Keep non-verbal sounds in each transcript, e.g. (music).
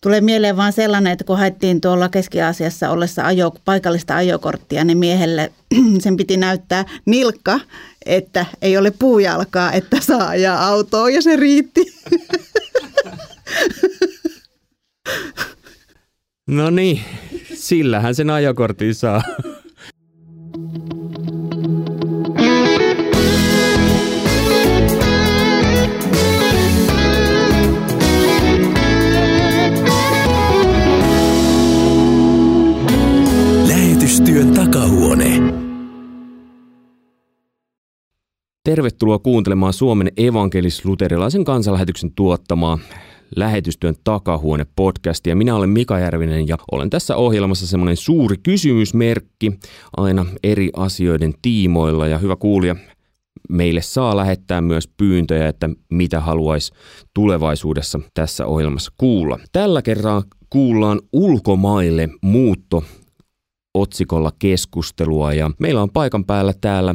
Tulee mieleen vaan sellainen, että kun haettiin tuolla Keski-Aasiassa ollessa ajo, paikallista ajokorttia, niin miehelle (clears throat) sen piti näyttää nilkka, että ei ole puujalkaa, että saa ajaa autoa ja se riitti. (laughs) No niin, sillähän sen ajokortin saa. (laughs) takahuone. Tervetuloa kuuntelemaan Suomen evankelis-luterilaisen kansanlähetyksen tuottamaa lähetystyön takahuone podcastia. Minä olen Mika Järvinen ja olen tässä ohjelmassa semmoinen suuri kysymysmerkki aina eri asioiden tiimoilla ja hyvä kuulija, meille saa lähettää myös pyyntöjä, että mitä haluaisi tulevaisuudessa tässä ohjelmassa kuulla. Tällä kertaa kuullaan ulkomaille muutto otsikolla keskustelua ja meillä on paikan päällä täällä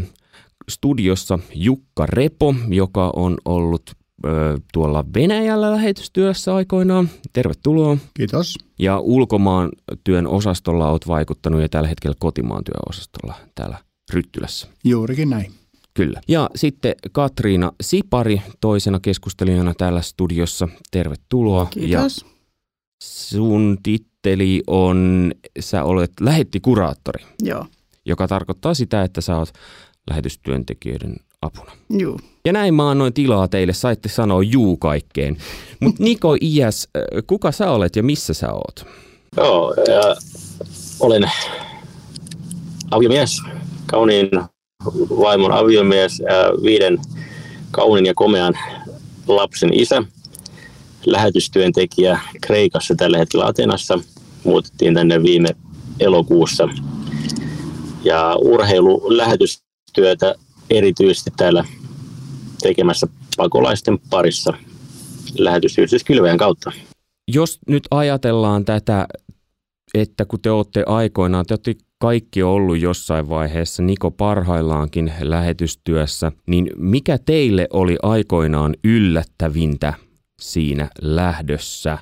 studiossa Jukka Repo, joka on ollut ö, tuolla Venäjällä lähetystyössä aikoinaan. Tervetuloa. Kiitos. Ja ulkomaan työn osastolla olet vaikuttanut ja tällä hetkellä kotimaan työosastolla täällä Ryttylässä. Juurikin näin. Kyllä. Ja sitten Katriina Sipari toisena keskustelijana täällä studiossa. Tervetuloa. Kiitos. Ja sun titteli on, sä olet lähettikuraattori, Joo, joka tarkoittaa sitä, että sä oot lähetystyöntekijöiden apuna. juu. Ja näin mä annoin tilaa teille, saitte sanoa juu kaikkeen. Mutta Niko Iäs, kuka sä olet ja missä sä oot? Joo, ja olen aviomies, kauniin vaimon aviomies, ja viiden kauniin ja komean lapsen isä, lähetystyöntekijä Kreikassa tällä hetkellä Atenassa. Muutettiin tänne viime elokuussa. Ja urheilulähetystyötä erityisesti täällä tekemässä pakolaisten parissa lähetysyhdistys kautta. Jos nyt ajatellaan tätä, että kun te olette aikoinaan, te olette kaikki ollut jossain vaiheessa, Niko parhaillaankin lähetystyössä, niin mikä teille oli aikoinaan yllättävintä siinä lähdössä?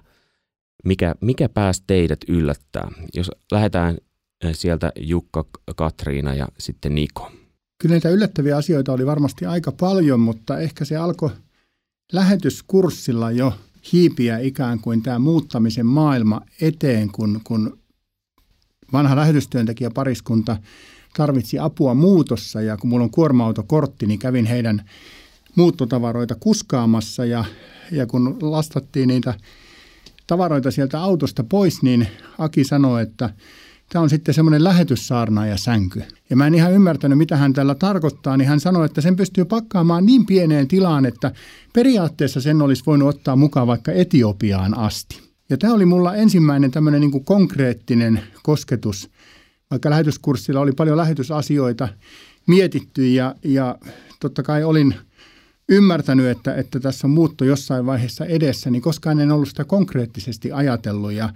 Mikä, mikä pääsi teidät yllättää? Jos lähdetään eh, sieltä Jukka, Katriina ja sitten Niko. Kyllä näitä yllättäviä asioita oli varmasti aika paljon, mutta ehkä se alkoi lähetyskurssilla jo hiipiä ikään kuin tämä muuttamisen maailma eteen, kun, kun vanha lähetystyöntekijä pariskunta tarvitsi apua muutossa ja kun mulla on kuorma-autokortti, niin kävin heidän muuttotavaroita kuskaamassa ja, ja kun lastattiin niitä tavaroita sieltä autosta pois, niin Aki sanoi, että tämä on sitten semmoinen lähetyssaarnaaja sänky. Ja mä en ihan ymmärtänyt, mitä hän tällä tarkoittaa, niin hän sanoi, että sen pystyy pakkaamaan niin pieneen tilaan, että periaatteessa sen olisi voinut ottaa mukaan vaikka Etiopiaan asti. Ja tämä oli mulla ensimmäinen tämmöinen niin kuin konkreettinen kosketus, vaikka lähetyskurssilla oli paljon lähetysasioita mietitty ja, ja totta kai olin ymmärtänyt, että, että tässä on muutto jossain vaiheessa edessä, niin koskaan en ollut sitä konkreettisesti ajatellut. Ja,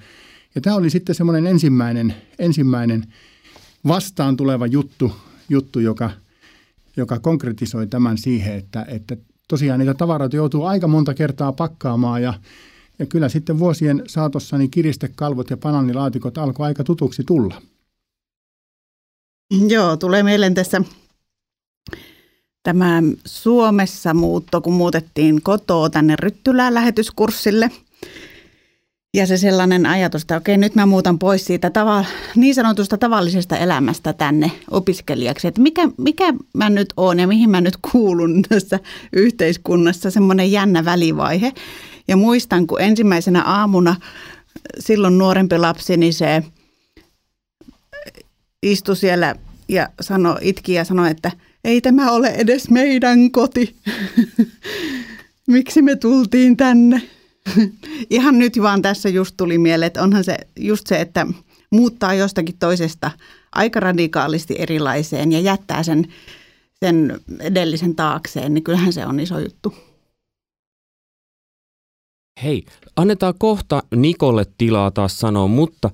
ja tämä oli sitten semmoinen ensimmäinen, ensimmäinen vastaan tuleva juttu, juttu joka, joka konkretisoi tämän siihen, että, että tosiaan niitä tavaroita joutuu aika monta kertaa pakkaamaan ja, ja kyllä sitten vuosien saatossa niin kiristekalvot ja bananilaatikot alkoi aika tutuksi tulla. Joo, tulee mieleen tässä tämä Suomessa muutto, kun muutettiin kotoa tänne Ryttylään lähetyskurssille. Ja se sellainen ajatus, että okei, nyt mä muutan pois siitä tava, niin sanotusta tavallisesta elämästä tänne opiskelijaksi. Että mikä, mikä mä nyt oon ja mihin mä nyt kuulun (laughs) tässä yhteiskunnassa, semmoinen jännä välivaihe. Ja muistan, kun ensimmäisenä aamuna silloin nuorempi lapsi, niin se istui siellä ja sano, itki ja sanoi, että ei tämä ole edes meidän koti. (laughs) Miksi me tultiin tänne? (laughs) Ihan nyt vaan tässä just tuli mieleen, että onhan se just se, että muuttaa jostakin toisesta aika radikaalisti erilaiseen ja jättää sen, sen edellisen taakseen, niin kyllähän se on iso juttu. Hei, annetaan kohta Nikolle tilaa taas sanoa, mutta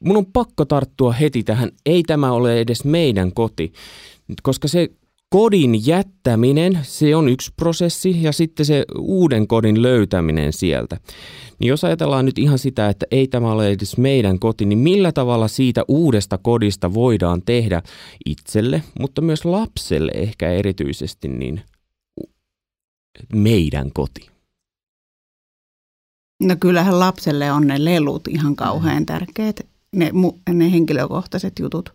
mun on pakko tarttua heti tähän, ei tämä ole edes meidän koti, koska se kodin jättäminen, se on yksi prosessi ja sitten se uuden kodin löytäminen sieltä. Niin jos ajatellaan nyt ihan sitä, että ei tämä ole edes meidän koti, niin millä tavalla siitä uudesta kodista voidaan tehdä itselle, mutta myös lapselle ehkä erityisesti niin meidän koti? No kyllähän lapselle on ne lelut ihan kauhean tärkeät, ne, ne henkilökohtaiset jutut.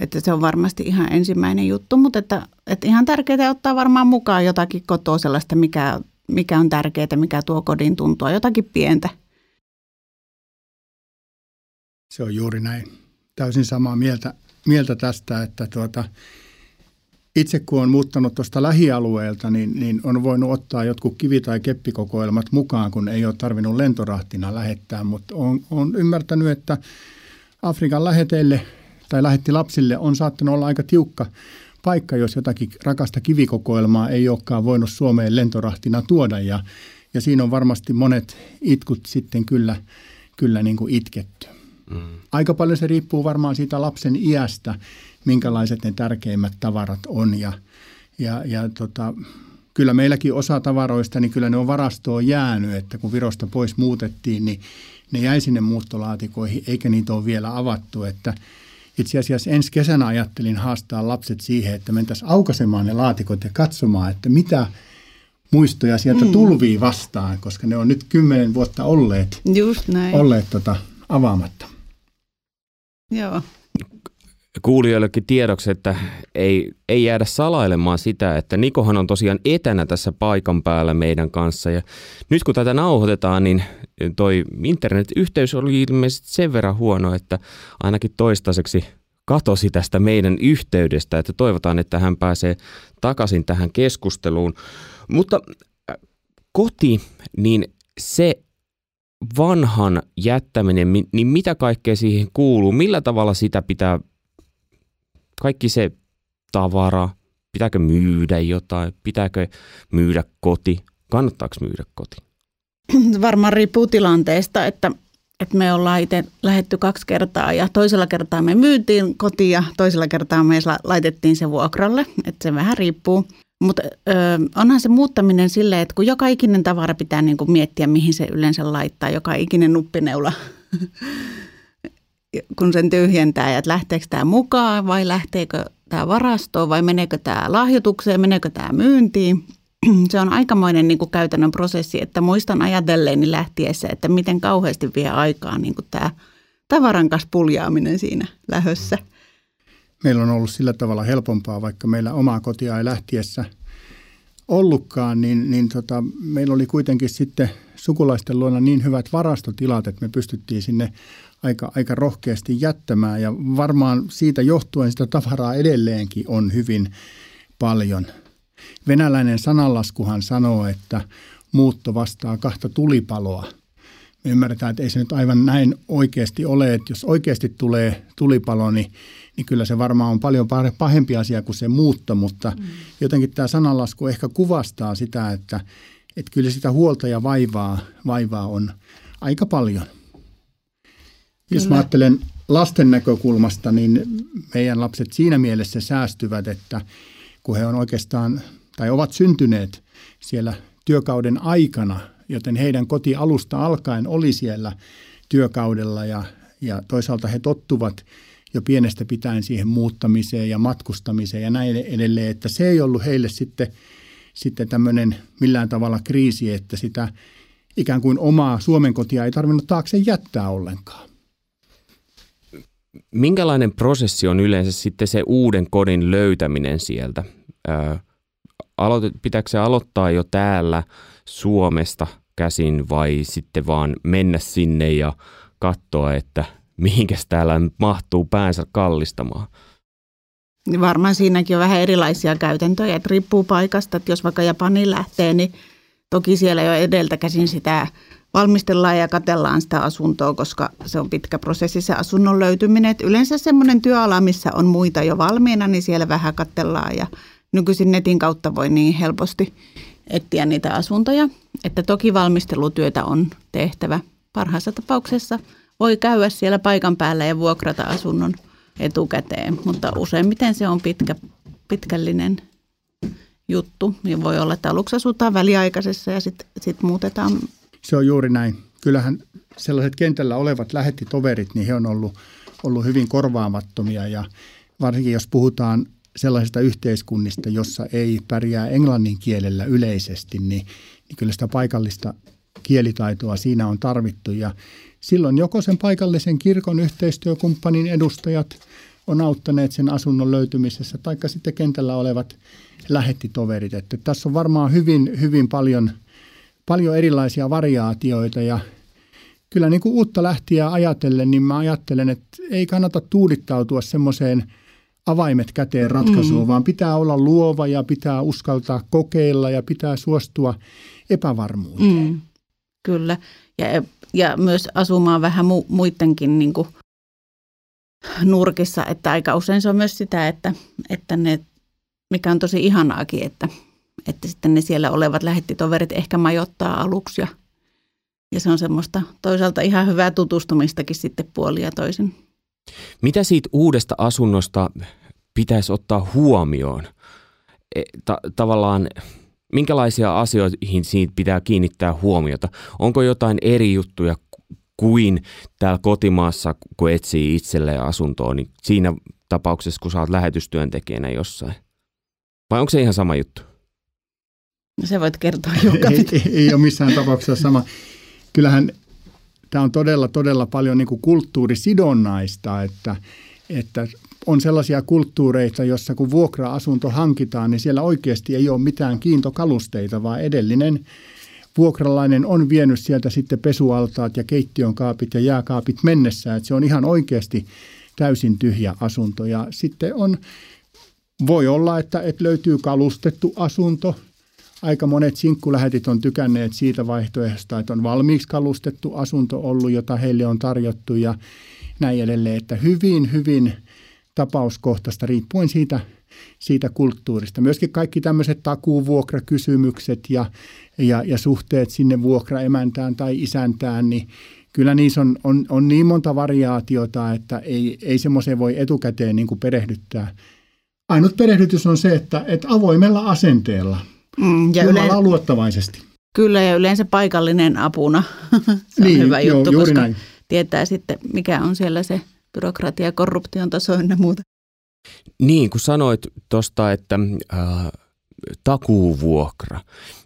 Että se on varmasti ihan ensimmäinen juttu, mutta että, että ihan tärkeää ottaa varmaan mukaan jotakin kotoa sellaista, mikä, mikä on tärkeää, mikä tuo kodin tuntua, jotakin pientä. Se on juuri näin. Täysin samaa mieltä, mieltä tästä, että tuota, itse kun on muuttanut tuosta lähialueelta, niin, niin on voinut ottaa jotkut kivi- tai keppikokoelmat mukaan, kun ei ole tarvinnut lentorahtina lähettää, mutta on, on ymmärtänyt, että Afrikan läheteille tai lähetti lapsille on saattanut olla aika tiukka paikka, jos jotakin rakasta kivikokoelmaa ei olekaan voinut Suomeen lentorahtina tuoda ja, ja siinä on varmasti monet itkut sitten kyllä, kyllä niin kuin itketty. Mm. Aika paljon se riippuu varmaan siitä lapsen iästä, minkälaiset ne tärkeimmät tavarat on ja, ja, ja tota, kyllä meilläkin osa tavaroista, niin kyllä ne on varastoon jäänyt, että kun Virosta pois muutettiin, niin ne jäi sinne muuttolaatikoihin, eikä niitä ole vielä avattu, että itse asiassa ensi kesänä ajattelin haastaa lapset siihen, että mentäisiin aukaisemaan ne laatikot ja katsomaan, että mitä muistoja sieltä mm. tulvii vastaan, koska ne on nyt kymmenen vuotta olleet, Just näin. olleet tota, avaamatta. Joo. Kuulijoillekin tiedoksi, että ei, ei jäädä salailemaan sitä, että Nikohan on tosiaan etänä tässä paikan päällä meidän kanssa. Ja nyt kun tätä nauhoitetaan, niin toi internetyhteys oli ilmeisesti sen verran huono, että ainakin toistaiseksi katosi tästä meidän yhteydestä, että toivotaan, että hän pääsee takaisin tähän keskusteluun. Mutta äh, koti, niin se vanhan jättäminen, niin mitä kaikkea siihen kuuluu? Millä tavalla sitä pitää, kaikki se tavara, pitääkö myydä jotain, pitääkö myydä koti, kannattaako myydä koti? (clears throat) Varmaan riippuu tilanteesta, että, että me ollaan itse lähetty kaksi kertaa ja toisella kertaa me myytiin kotiin ja toisella kertaa me laitettiin se vuokralle, että se vähän riippuu. Mutta onhan se muuttaminen silleen, että kun joka ikinen tavara pitää niin kuin miettiä, mihin se yleensä laittaa, joka ikinen nuppineula, (laughs) kun sen tyhjentää, ja että lähteekö tämä mukaan vai lähteekö tämä varastoon vai meneekö tämä lahjoitukseen, meneekö tämä myyntiin. (clears throat) Se on aikamoinen niin kuin käytännön prosessi, että muistan ajatelleeni lähtiessä, että miten kauheasti vie aikaa niin kuin tämä tavaran kanssa puljaaminen siinä lähössä – meillä on ollut sillä tavalla helpompaa, vaikka meillä omaa kotia ei lähtiessä ollutkaan, niin, niin tota, meillä oli kuitenkin sitten sukulaisten luona niin hyvät varastotilat, että me pystyttiin sinne aika, aika rohkeasti jättämään ja varmaan siitä johtuen sitä tavaraa edelleenkin on hyvin paljon. Venäläinen sananlaskuhan sanoo, että muutto vastaa kahta tulipaloa. Me ymmärretään, että ei se nyt aivan näin oikeasti ole, että jos oikeasti tulee tulipalo, niin niin kyllä se varmaan on paljon pahempi asia kuin se muutto, mutta mm. jotenkin tämä sananlasku ehkä kuvastaa sitä, että, että kyllä sitä huolta ja vaivaa, vaivaa on aika paljon. Jos mä ajattelen lasten näkökulmasta, niin meidän lapset siinä mielessä säästyvät, että kun he on oikeastaan tai ovat syntyneet siellä työkauden aikana, joten heidän kotialusta alkaen oli siellä työkaudella ja, ja toisaalta he tottuvat jo pienestä pitäen siihen muuttamiseen ja matkustamiseen ja näin edelleen, että se ei ollut heille sitten, sitten tämmöinen millään tavalla kriisi, että sitä ikään kuin omaa Suomen kotia ei tarvinnut taakse jättää ollenkaan. Minkälainen prosessi on yleensä sitten se uuden kodin löytäminen sieltä? pitääkö se aloittaa jo täällä Suomesta käsin vai sitten vaan mennä sinne ja katsoa, että – mihinkäs täällä mahtuu päänsä kallistamaan. Niin varmaan siinäkin on vähän erilaisia käytäntöjä, että riippuu paikasta, että jos vaikka Japaniin lähtee, niin toki siellä jo edeltä käsin sitä valmistellaan ja katellaan sitä asuntoa, koska se on pitkä prosessi se asunnon löytyminen. Että yleensä semmoinen työala, missä on muita jo valmiina, niin siellä vähän katellaan ja nykyisin netin kautta voi niin helposti etsiä niitä asuntoja. Että toki valmistelutyötä on tehtävä parhaassa tapauksessa – voi käydä siellä paikan päällä ja vuokrata asunnon etukäteen, mutta useimmiten se on pitkä, pitkällinen juttu. Ja voi olla, että aluksi asutaan väliaikaisessa ja sitten sit muutetaan. Se on juuri näin. Kyllähän sellaiset kentällä olevat lähettitoverit, niin he on ollut, ollut hyvin korvaamattomia ja varsinkin jos puhutaan sellaisista yhteiskunnista, jossa ei pärjää englannin kielellä yleisesti, niin, niin kyllä sitä paikallista kielitaitoa siinä on tarvittu. Ja silloin joko sen paikallisen kirkon yhteistyökumppanin edustajat on auttaneet sen asunnon löytymisessä, taikka sitten kentällä olevat lähettitoverit. Että tässä on varmaan hyvin, hyvin paljon, paljon erilaisia variaatioita ja kyllä niin kuin uutta lähtiä ajatellen, niin mä ajattelen, että ei kannata tuudittautua semmoiseen – avaimet käteen ratkaisuun, mm. vaan pitää olla luova ja pitää uskaltaa kokeilla ja pitää suostua epävarmuuteen. Mm. Kyllä, ja, ja myös asumaan vähän mu, muidenkin niin kuin nurkissa, että aika usein se on myös sitä, että, että ne, mikä on tosi ihanaakin, että, että sitten ne siellä olevat lähettitoverit ehkä majoittaa aluksi ja, ja se on semmoista toisaalta ihan hyvää tutustumistakin sitten puolia toisin. Mitä siitä uudesta asunnosta pitäisi ottaa huomioon? E, ta- tavallaan minkälaisia asioihin siitä pitää kiinnittää huomiota? Onko jotain eri juttuja kuin täällä kotimaassa, kun etsii itselleen asuntoa, niin siinä tapauksessa, kun sä oot lähetystyöntekijänä jossain? Vai onko se ihan sama juttu? No se voit kertoa, Jukka. ei, ei, ei ole missään tapauksessa sama. Kyllähän tämä on todella, todella paljon niin kuin kulttuurisidonnaista, että, että on sellaisia kulttuureita, jossa kun vuokra-asunto hankitaan, niin siellä oikeasti ei ole mitään kiintokalusteita, vaan edellinen vuokralainen on vienyt sieltä sitten pesualtaat ja keittiön kaapit ja jääkaapit mennessä, että se on ihan oikeasti täysin tyhjä asunto. Ja sitten on, voi olla, että, että löytyy kalustettu asunto, aika monet sinkkulähetit on tykänneet siitä vaihtoehdosta, että on valmiiksi kalustettu asunto ollut, jota heille on tarjottu ja näin edelleen, että hyvin, hyvin tapauskohtaista riippuen siitä, siitä kulttuurista. Myöskin kaikki tämmöiset takuvuokrakysymykset ja, ja, ja suhteet sinne vuokraemäntään tai isäntään, niin kyllä niissä on, on, on niin monta variaatiota, että ei, ei semmoiseen voi etukäteen niin kuin perehdyttää. Ainut perehdytys on se, että, että avoimella asenteella – Mm, ja yleensä, luottavaisesti. Kyllä ja yleensä paikallinen apuna. (laughs) se niin, on hyvä joo, juttu, koska näin. tietää sitten mikä on siellä se byrokratia, korruption taso ja muuta. Niin, kun sanoit tuosta, että äh, takuuvuokra,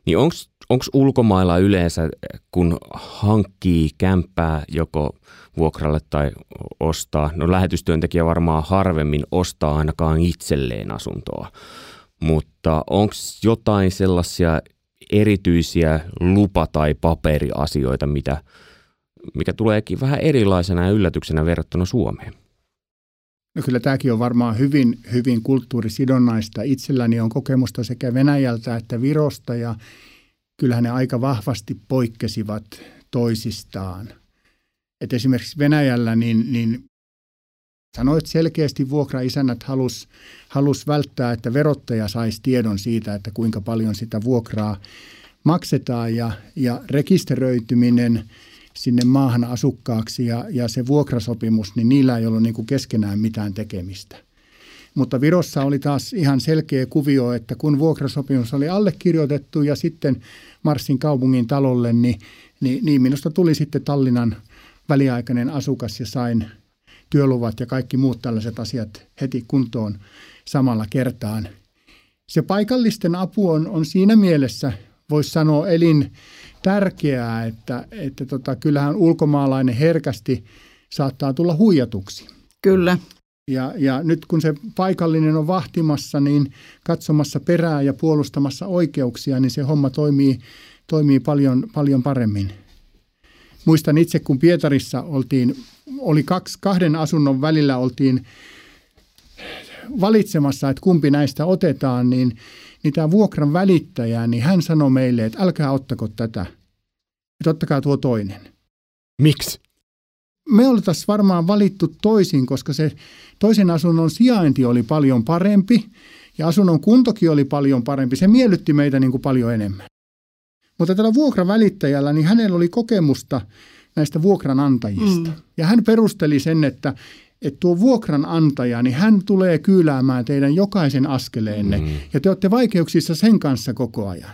niin onko ulkomailla yleensä, kun hankkii kämppää joko vuokralle tai ostaa, no lähetystyöntekijä varmaan harvemmin ostaa ainakaan itselleen asuntoa, mutta onko jotain sellaisia erityisiä lupa- tai paperiasioita, mitä, mikä tuleekin vähän erilaisena ja yllätyksenä verrattuna Suomeen? No kyllä tämäkin on varmaan hyvin, hyvin kulttuurisidonnaista. Itselläni on kokemusta sekä Venäjältä että Virosta ja kyllähän ne aika vahvasti poikkesivat toisistaan. Et esimerkiksi Venäjällä niin, niin Sanoit selkeästi vuokraisännät halus, halus välttää, että verottaja saisi tiedon siitä, että kuinka paljon sitä vuokraa maksetaan ja, ja rekisteröityminen sinne maahan asukkaaksi ja, ja se vuokrasopimus, niin niillä ei ollut niin kuin keskenään mitään tekemistä. Mutta Virossa oli taas ihan selkeä kuvio, että kun vuokrasopimus oli allekirjoitettu ja sitten Marsin kaupungin talolle, niin, niin, niin minusta tuli sitten Tallinnan väliaikainen asukas ja sain työluvat ja kaikki muut tällaiset asiat heti kuntoon samalla kertaan. Se paikallisten apu on, on siinä mielessä, voisi sanoa, elin tärkeää, että, että tota, kyllähän ulkomaalainen herkästi saattaa tulla huijatuksi. Kyllä. Ja, ja nyt kun se paikallinen on vahtimassa, niin katsomassa perää ja puolustamassa oikeuksia, niin se homma toimii, toimii paljon, paljon paremmin. Muistan itse, kun Pietarissa oltiin oli kaksi, kahden asunnon välillä oltiin valitsemassa, että kumpi näistä otetaan, niin, niin tämä vuokran välittäjä, niin hän sanoi meille, että älkää ottako tätä, että ottakaa tuo toinen. Miksi? Me oltaisiin varmaan valittu toisin, koska se toisen asunnon sijainti oli paljon parempi ja asunnon kuntokin oli paljon parempi. Se miellytti meitä niin kuin paljon enemmän. Mutta tällä vuokravälittäjällä, niin hänellä oli kokemusta – näistä vuokranantajista. Mm. Ja hän perusteli sen, että, että tuo vuokranantaja, niin hän tulee kyyläämään teidän jokaisen askeleenne mm. ja te olette vaikeuksissa sen kanssa koko ajan.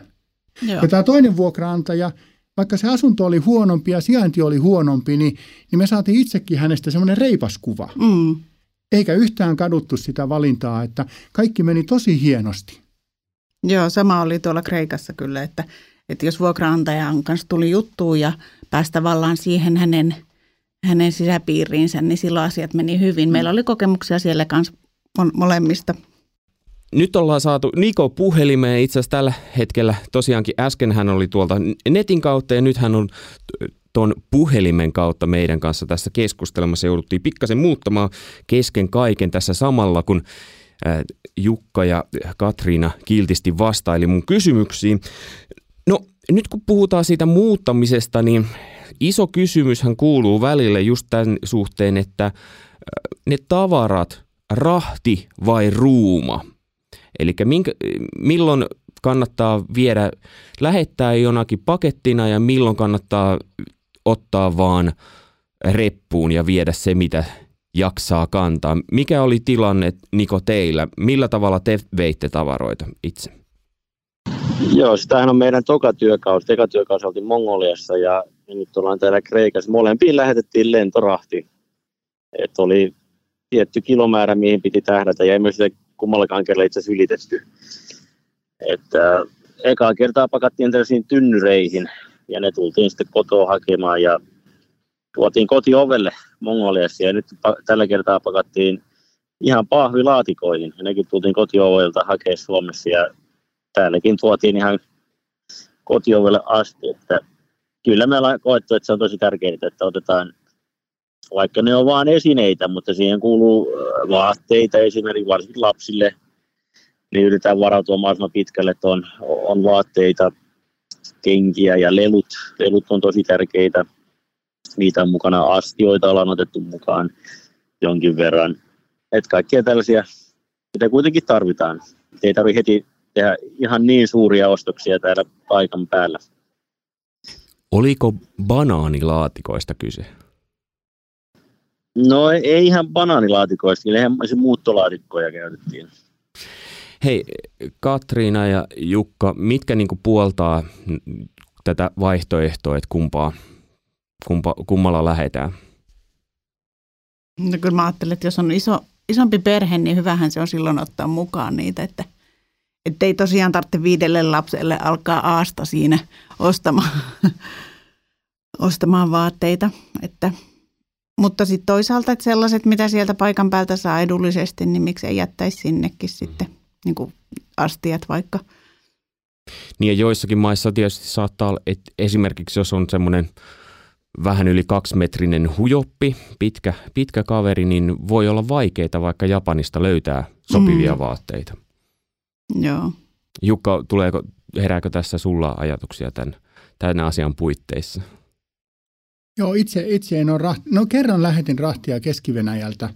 Joo. Ja tämä toinen vuokranantaja, vaikka se asunto oli huonompi ja sijainti oli huonompi, niin, niin me saatiin itsekin hänestä semmoinen reipas kuva. Mm. Eikä yhtään kaduttu sitä valintaa, että kaikki meni tosi hienosti. Joo, sama oli tuolla Kreikassa kyllä, että, että jos vuokraantajan kanssa tuli juttuun ja päästä tavallaan siihen hänen, hänen sisäpiiriinsä, niin silloin asiat meni hyvin. Meillä oli kokemuksia siellä kanssa molemmista. Nyt ollaan saatu Niko puhelimeen itse asiassa tällä hetkellä. Tosiaankin äsken hän oli tuolta netin kautta ja nyt hän on tuon puhelimen kautta meidän kanssa tässä keskustelemassa. Jouduttiin pikkasen muuttamaan kesken kaiken tässä samalla, kun Jukka ja Katriina kiltisti vastaili mun kysymyksiin. Nyt kun puhutaan siitä muuttamisesta, niin iso kysymyshän kuuluu välille just tämän suhteen, että ne tavarat, rahti vai ruuma. Eli milloin kannattaa viedä, lähettää jonakin pakettina ja milloin kannattaa ottaa vaan reppuun ja viedä se, mitä jaksaa kantaa. Mikä oli tilanne, Niko, teillä? Millä tavalla te veitte tavaroita itse? Joo, sitähän on meidän toka työkausi. Teka työkausi oltiin Mongoliassa ja nyt ollaan täällä Kreikassa. Molempiin lähetettiin lentorahti. Että oli tietty kilomäärä, mihin piti tähdätä ja ei myös sitä kummallakaan kerralla itse asiassa ylitetty. Että äh, ekaa kertaa pakattiin tällaisiin tynnyreihin ja ne tultiin sitten kotoa hakemaan ja tuotiin kotiovelle Mongoliassa ja nyt tällä kertaa pakattiin ihan pahvilaatikoihin. Ja nekin tultiin kotiovelta hakea Suomessa ja täälläkin tuotiin ihan kotiovelle asti. Että kyllä me ollaan koettu, että se on tosi tärkeää, että otetaan, vaikka ne on vain esineitä, mutta siihen kuuluu äh, vaatteita esimerkiksi varsinkin lapsille, niin yritetään varautua mahdollisimman pitkälle, että on, on vaatteita, kenkiä ja lelut. Lelut on tosi tärkeitä niitä on mukana astioita ollaan otettu mukaan jonkin verran. Että kaikkia tällaisia, mitä kuitenkin tarvitaan. Ei tarvitse heti tehdä ihan niin suuria ostoksia täällä paikan päällä. Oliko banaanilaatikoista kyse? No ei ihan banaanilaatikoista, ihan se muuttolaatikkoja käytettiin. Hei Katriina ja Jukka, mitkä niinku puoltaa tätä vaihtoehtoa, että kumpaa kumpa, kummalla lähetään? No kyllä mä ajattelen, että jos on iso, isompi perhe, niin hyvähän se on silloin ottaa mukaan niitä, että että ei tosiaan tarvitse viidelle lapselle alkaa aasta siinä ostamaan, (laughs) ostamaan vaatteita. Että, mutta sitten toisaalta, että sellaiset, mitä sieltä paikan päältä saa edullisesti, niin miksi ei jättäisi sinnekin sitten niin kuin astiat vaikka. Niin ja joissakin maissa tietysti saattaa olla, että esimerkiksi jos on semmoinen – vähän yli kaksimetrinen hujoppi, pitkä, pitkä kaveri, niin voi olla vaikeaa vaikka Japanista löytää sopivia mm. vaatteita. Joo. Jukka, tuleeko, herääkö tässä sulla ajatuksia tämän, tämän asian puitteissa? Joo, itse, itse en ole rahti. No kerran lähetin rahtia Keski-Venäjältä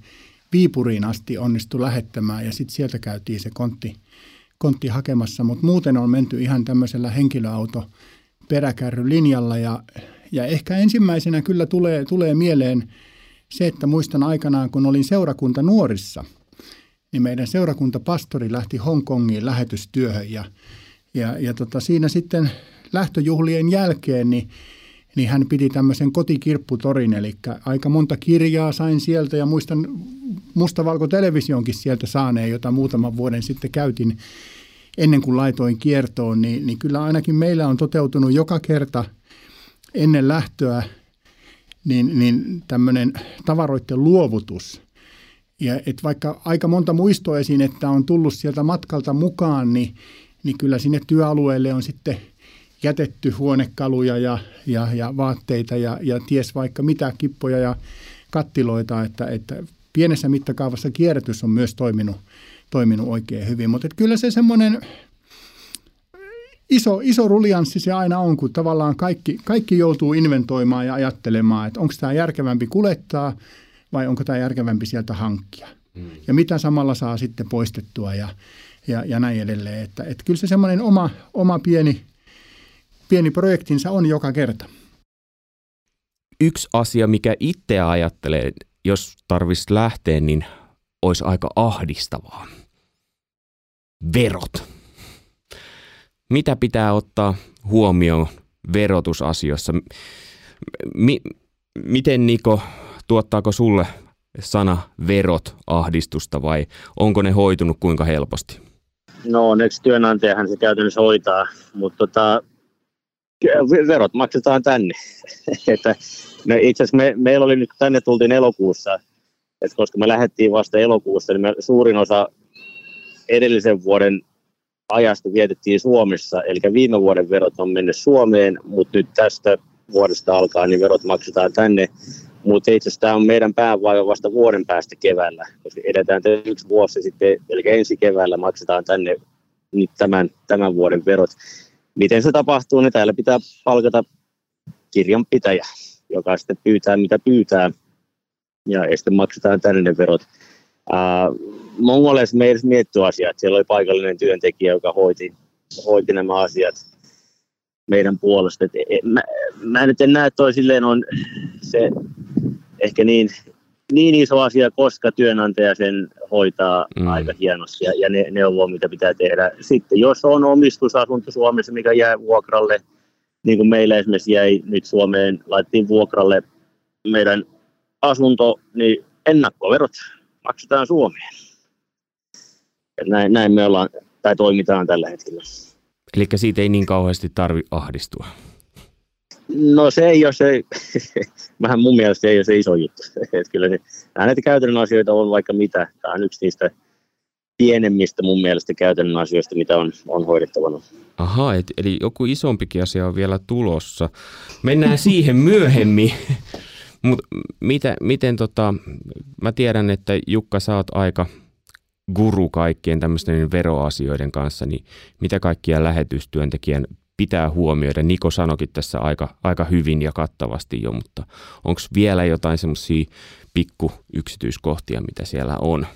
Viipuriin asti onnistu lähettämään ja sitten sieltä käytiin se kontti, kontti hakemassa, mutta muuten on menty ihan tämmöisellä henkilöauto peräkärrylinjalla ja ja ehkä ensimmäisenä kyllä tulee, tulee mieleen se, että muistan aikanaan, kun olin seurakunta nuorissa, niin meidän seurakuntapastori lähti Hongkongiin lähetystyöhön ja, ja, ja tota, siinä sitten lähtöjuhlien jälkeen niin, niin hän piti tämmöisen kotikirpputorin, eli aika monta kirjaa sain sieltä ja muistan mustavalko-televisionkin sieltä saaneen, jota muutaman vuoden sitten käytin ennen kuin laitoin kiertoon, niin, niin kyllä ainakin meillä on toteutunut joka kerta – ennen lähtöä niin, niin tämmöinen tavaroiden luovutus. Ja et vaikka aika monta muistoesinettä on tullut sieltä matkalta mukaan, niin, niin kyllä sinne työalueelle on sitten jätetty huonekaluja ja, ja, ja vaatteita ja, ja ties vaikka mitä kippoja ja kattiloita, että, että pienessä mittakaavassa kierrätys on myös toiminut, toiminut oikein hyvin. Mutta kyllä se semmoinen iso, iso rulianssi se aina on, kun tavallaan kaikki, kaikki joutuu inventoimaan ja ajattelemaan, että onko tämä järkevämpi kulettaa vai onko tämä järkevämpi sieltä hankkia. Mm. Ja mitä samalla saa sitten poistettua ja, ja, ja näin edelleen. Että, että kyllä se semmoinen oma, oma pieni, pieni projektinsa on joka kerta. Yksi asia, mikä itse ajattelee jos tarvitsisi lähteä, niin olisi aika ahdistavaa. Verot. Mitä pitää ottaa huomioon verotusasioissa? Mi- miten Niko, tuottaako sulle sana verot ahdistusta vai onko ne hoitunut kuinka helposti? No onneksi työnantajahan se käytännössä hoitaa, mutta tota, verot maksetaan tänne. (laughs) että, no itse asiassa me, meillä oli nyt tänne tultiin elokuussa, että koska me lähdettiin vasta elokuussa, niin me suurin osa edellisen vuoden ajasta vietettiin Suomessa, eli viime vuoden verot on mennyt Suomeen, mutta nyt tästä vuodesta alkaa niin verot maksetaan tänne. Mutta itse asiassa tämä on meidän päävaiva vasta vuoden päästä keväällä, koska edetään yksi vuosi sitten, eli ensi keväällä maksetaan tänne nyt tämän, tämän vuoden verot. Miten se tapahtuu, niin täällä pitää palkata kirjanpitäjä, joka sitten pyytää mitä pyytää, ja sitten maksetaan tänne ne verot. Uh, Mongoleissa me ei edes mietitty siellä oli paikallinen työntekijä, joka hoiti, hoiti nämä asiat meidän puolesta. Et, et, mä, mä nyt en näe, että toi silleen on se ehkä niin, niin iso asia, koska työnantaja sen hoitaa mm. aika hienosti ja, ja ne neuvoo, mitä pitää tehdä. Sitten jos on omistusasunto Suomessa, mikä jää vuokralle, niin kuin meillä esimerkiksi jäi nyt Suomeen, laitettiin vuokralle meidän asunto, niin ennakkoverot maksetaan Suomeen. Ja näin, näin me ollaan, tai toimitaan tällä hetkellä. Eli siitä ei niin kauheasti tarvi ahdistua. No se ei ole se, (laughs) vähän mun mielestä se ei ole se iso juttu. (laughs) Että kyllä se, näitä käytännön asioita on vaikka mitä. Tämä on yksi niistä pienemmistä mun mielestä käytännön asioista, mitä on, on hoidettavana. Aha, et, eli joku isompikin asia on vielä tulossa. Mennään siihen myöhemmin. (laughs) Mutta mitä, miten tota, mä tiedän, että Jukka, sä oot aika guru kaikkien tämmöisten veroasioiden kanssa, niin mitä kaikkia lähetystyöntekijän pitää huomioida? Niko sanokin tässä aika, aika hyvin ja kattavasti jo, mutta onko vielä jotain semmoisia pikku yksityiskohtia, mitä siellä on?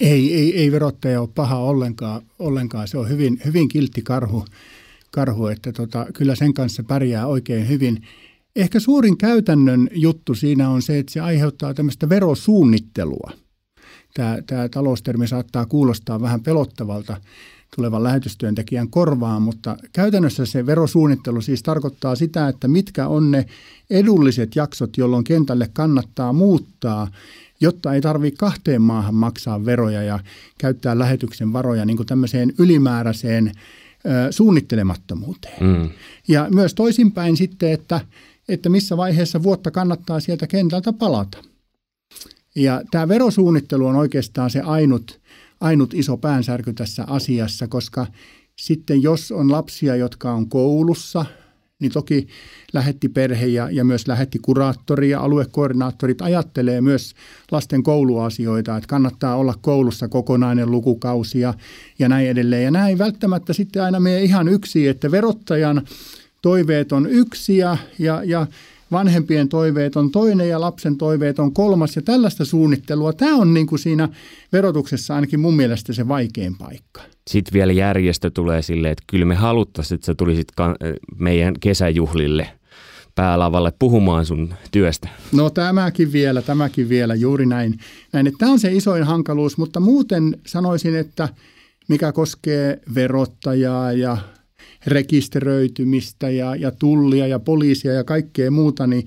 Ei, ei, ei verottaja ole paha ollenkaan, ollenkaan. se on hyvin, hyvin kiltti karhu, karhu että tota, kyllä sen kanssa pärjää oikein hyvin. Ehkä suurin käytännön juttu siinä on se, että se aiheuttaa tämmöistä verosuunnittelua. Tämä, tämä taloustermi saattaa kuulostaa vähän pelottavalta tulevan lähetystyöntekijän korvaan, mutta käytännössä se verosuunnittelu siis tarkoittaa sitä, että mitkä on ne edulliset jaksot, jolloin kentälle kannattaa muuttaa, jotta ei tarvitse kahteen maahan maksaa veroja ja käyttää lähetyksen varoja niin kuin tämmöiseen ylimääräiseen ö, suunnittelemattomuuteen. Mm. Ja myös toisinpäin sitten, että, että missä vaiheessa vuotta kannattaa sieltä kentältä palata. Ja tämä verosuunnittelu on oikeastaan se ainut, ainut iso päänsärky tässä asiassa, koska sitten jos on lapsia, jotka on koulussa, niin toki lähetti perhe ja, ja myös lähetti kuraattori ja aluekoordinaattorit ajattelee myös lasten kouluasioita, että kannattaa olla koulussa kokonainen lukukausi ja, ja näin edelleen. Ja näin välttämättä sitten aina mene ihan yksi, että verottajan toiveet on yksi ja, ja, ja vanhempien toiveet on toinen ja lapsen toiveet on kolmas ja tällaista suunnittelua. Tämä on niin kuin siinä verotuksessa ainakin mun mielestä se vaikein paikka. Sitten vielä järjestö tulee silleen, että kyllä me haluttaisiin, että sä tulisit meidän kesäjuhlille päälavalle puhumaan sun työstä. No tämäkin vielä, tämäkin vielä, juuri näin. näin. Tämä on se isoin hankaluus, mutta muuten sanoisin, että mikä koskee verottajaa ja rekisteröitymistä ja, ja tullia ja poliisia ja kaikkea muuta, niin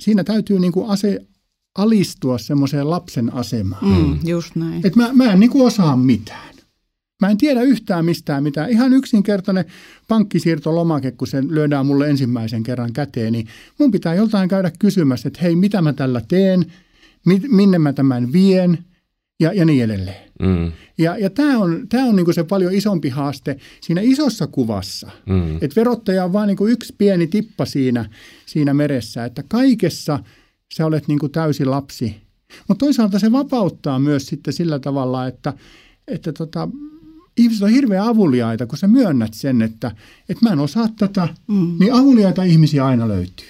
siinä täytyy niin kuin ase, alistua semmoiseen lapsen asemaan. Mm, just näin. Et mä, mä en niin kuin osaa mitään. Mä en tiedä yhtään mistään mitään. Ihan yksinkertainen pankkisiirtolomake, kun se lyödään mulle ensimmäisen kerran käteen, niin mun pitää joltain käydä kysymässä, että hei, mitä mä tällä teen, minne mä tämän vien – ja, ja niin edelleen. Mm. Ja, ja tämä on, tää on niinku se paljon isompi haaste siinä isossa kuvassa. Mm. Että verottaja on vain niinku yksi pieni tippa siinä, siinä meressä, että kaikessa sä olet niinku täysi lapsi. Mutta toisaalta se vapauttaa myös sitten sillä tavalla, että, että tota, ihmiset on hirveän avuliaita, kun sä myönnät sen, että, että mä en osaa tätä, mm. niin avuliaita ihmisiä aina löytyy.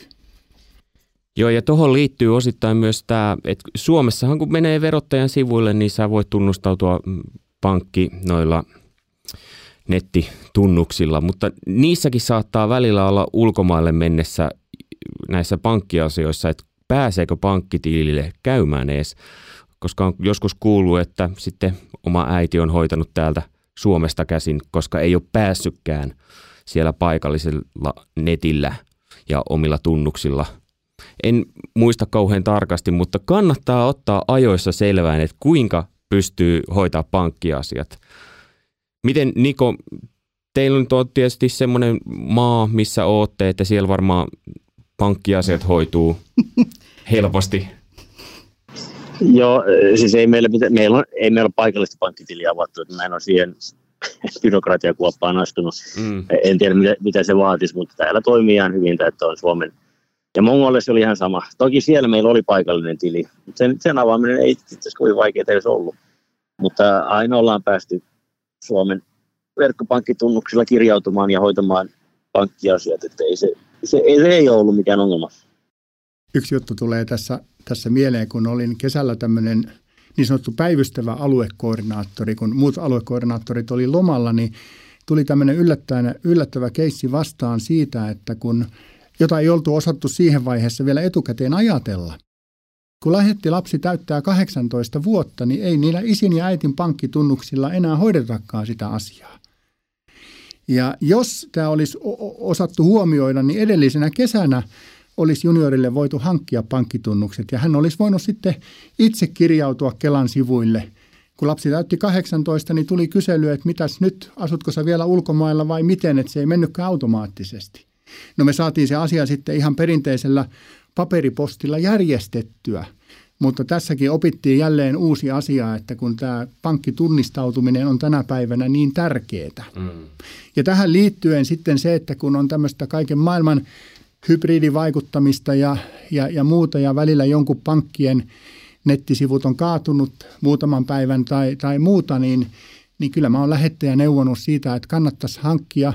Joo, ja tuohon liittyy osittain myös tämä, että Suomessahan kun menee verottajan sivuille, niin sä voit tunnustautua mm, pankki noilla nettitunnuksilla, mutta niissäkin saattaa välillä olla ulkomaille mennessä näissä pankkiasioissa, että pääseekö pankkitilille käymään edes, koska on joskus kuullut, että sitten oma äiti on hoitanut täältä Suomesta käsin, koska ei ole päässytkään siellä paikallisella netillä ja omilla tunnuksilla. En muista kauhean tarkasti, mutta kannattaa ottaa ajoissa selvään, että kuinka pystyy hoitaa pankkiasiat. Miten Niko, teillä nyt on tietysti semmoinen maa, missä ootte, että siellä varmaan pankkiasiat hoituu (laughs) helposti. Joo, siis ei meillä, meillä, on, ei meillä ole paikallista pankkitiliä avattu, että mä en ole siihen (laughs) byrokratiakuoppaan astunut. Mm. En tiedä, mitä, mitä se vaatisi, mutta täällä toimii ihan hyvin, että on Suomen. Ja Mongolissa oli ihan sama. Toki siellä meillä oli paikallinen tili, mutta sen, sen avaaminen ei itse asiassa kovin vaikeaa edes ollut. Mutta aina ollaan päästy Suomen verkkopankkitunnuksilla kirjautumaan ja hoitamaan pankkiasiat, että ei se, se, ei, se ei ole ollut mikään ongelma. Yksi juttu tulee tässä, tässä mieleen, kun olin kesällä tämmöinen niin sanottu päivystävä aluekoordinaattori, kun muut aluekoordinaattorit oli lomalla, niin tuli tämmöinen yllättävä keissi vastaan siitä, että kun jota ei oltu osattu siihen vaiheessa vielä etukäteen ajatella. Kun lähetti lapsi täyttää 18 vuotta, niin ei niillä isin ja äitin pankkitunnuksilla enää hoidetakaan sitä asiaa. Ja jos tämä olisi osattu huomioida, niin edellisenä kesänä olisi juniorille voitu hankkia pankkitunnukset ja hän olisi voinut sitten itse kirjautua Kelan sivuille. Kun lapsi täytti 18, niin tuli kysely, että mitäs nyt, asutko sä vielä ulkomailla vai miten, että se ei mennytkään automaattisesti. No me saatiin se asia sitten ihan perinteisellä paperipostilla järjestettyä. Mutta tässäkin opittiin jälleen uusi asia, että kun tämä pankkitunnistautuminen on tänä päivänä niin tärkeää. Mm. Ja tähän liittyen sitten se, että kun on tämmöistä kaiken maailman hybridivaikuttamista ja, ja, ja muuta ja välillä jonkun pankkien nettisivut on kaatunut muutaman päivän tai, tai muuta, niin, niin kyllä mä oon lähettäjä neuvonut siitä, että kannattaisi hankkia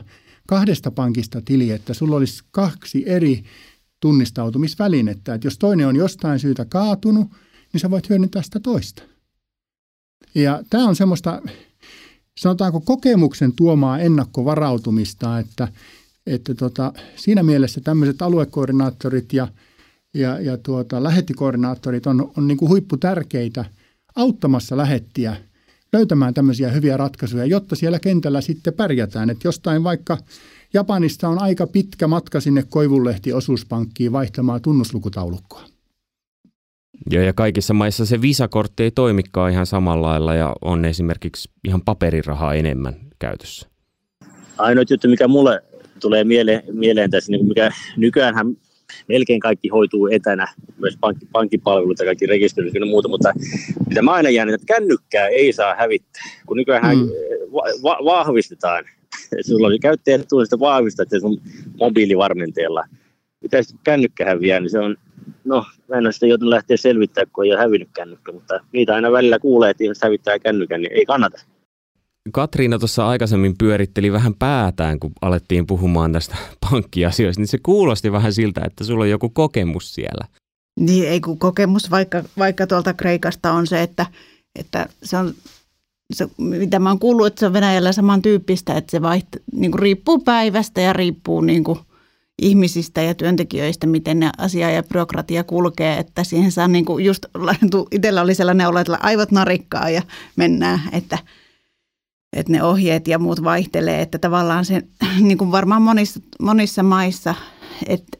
kahdesta pankista tili, että sulla olisi kaksi eri tunnistautumisvälinettä. Että jos toinen on jostain syytä kaatunut, niin sä voit hyödyntää sitä toista. Ja tämä on semmoista, sanotaanko kokemuksen tuomaa ennakkovarautumista, että, että tota, siinä mielessä tämmöiset aluekoordinaattorit ja, ja, ja tuota, lähettikoordinaattorit on, on niin kuin huipputärkeitä auttamassa lähettiä löytämään tämmöisiä hyviä ratkaisuja, jotta siellä kentällä sitten pärjätään. Että jostain vaikka Japanista on aika pitkä matka sinne Koivunlehti osuuspankkiin vaihtamaan tunnuslukutaulukkoa. Joo, ja kaikissa maissa se visakortti ei toimikaan ihan samalla lailla ja on esimerkiksi ihan paperirahaa enemmän käytössä. Ainoa juttu, mikä mulle tulee mieleen, mieleen tässä, niin mikä nykyäänhän melkein kaikki hoituu etänä, myös pankki, pankkipalvelut ja kaikki rekisteröidyt ja muuta, mutta mitä mä aina jään, että kännykkää ei saa hävittää, kun nykyään mm. va- va- vahvistetaan sulla oli käyttäjän tunnista vahvistaa, että sun mobiilivarmenteella. Mitä kännykkä häviää, niin se on, no mä en ole sitä joutunut lähteä selvittämään, kun ei ole hävinnyt kännykkä, mutta niitä aina välillä kuulee, että ihmiset hävittää kännykän, niin ei kannata. Katriina tuossa aikaisemmin pyöritteli vähän päätään, kun alettiin puhumaan tästä (laughs) pankkiasioista, niin se kuulosti vähän siltä, että sulla on joku kokemus siellä. Niin, ei kun kokemus, vaikka, vaikka tuolta Kreikasta on se, että, että se on se, mitä mä oon kuullut, että se on Venäjällä samantyyppistä, että se vaiht, niin kuin riippuu päivästä ja riippuu niin kuin ihmisistä ja työntekijöistä, miten ne asia ja byrokratia kulkee, että siihen saa niin kuin just, (laughs) itsellä oli sellainen olo, että aivot narikkaa ja mennään, että, että ne ohjeet ja muut vaihtelee, että tavallaan se (clears throat) niin kuin varmaan monissa, monissa maissa, että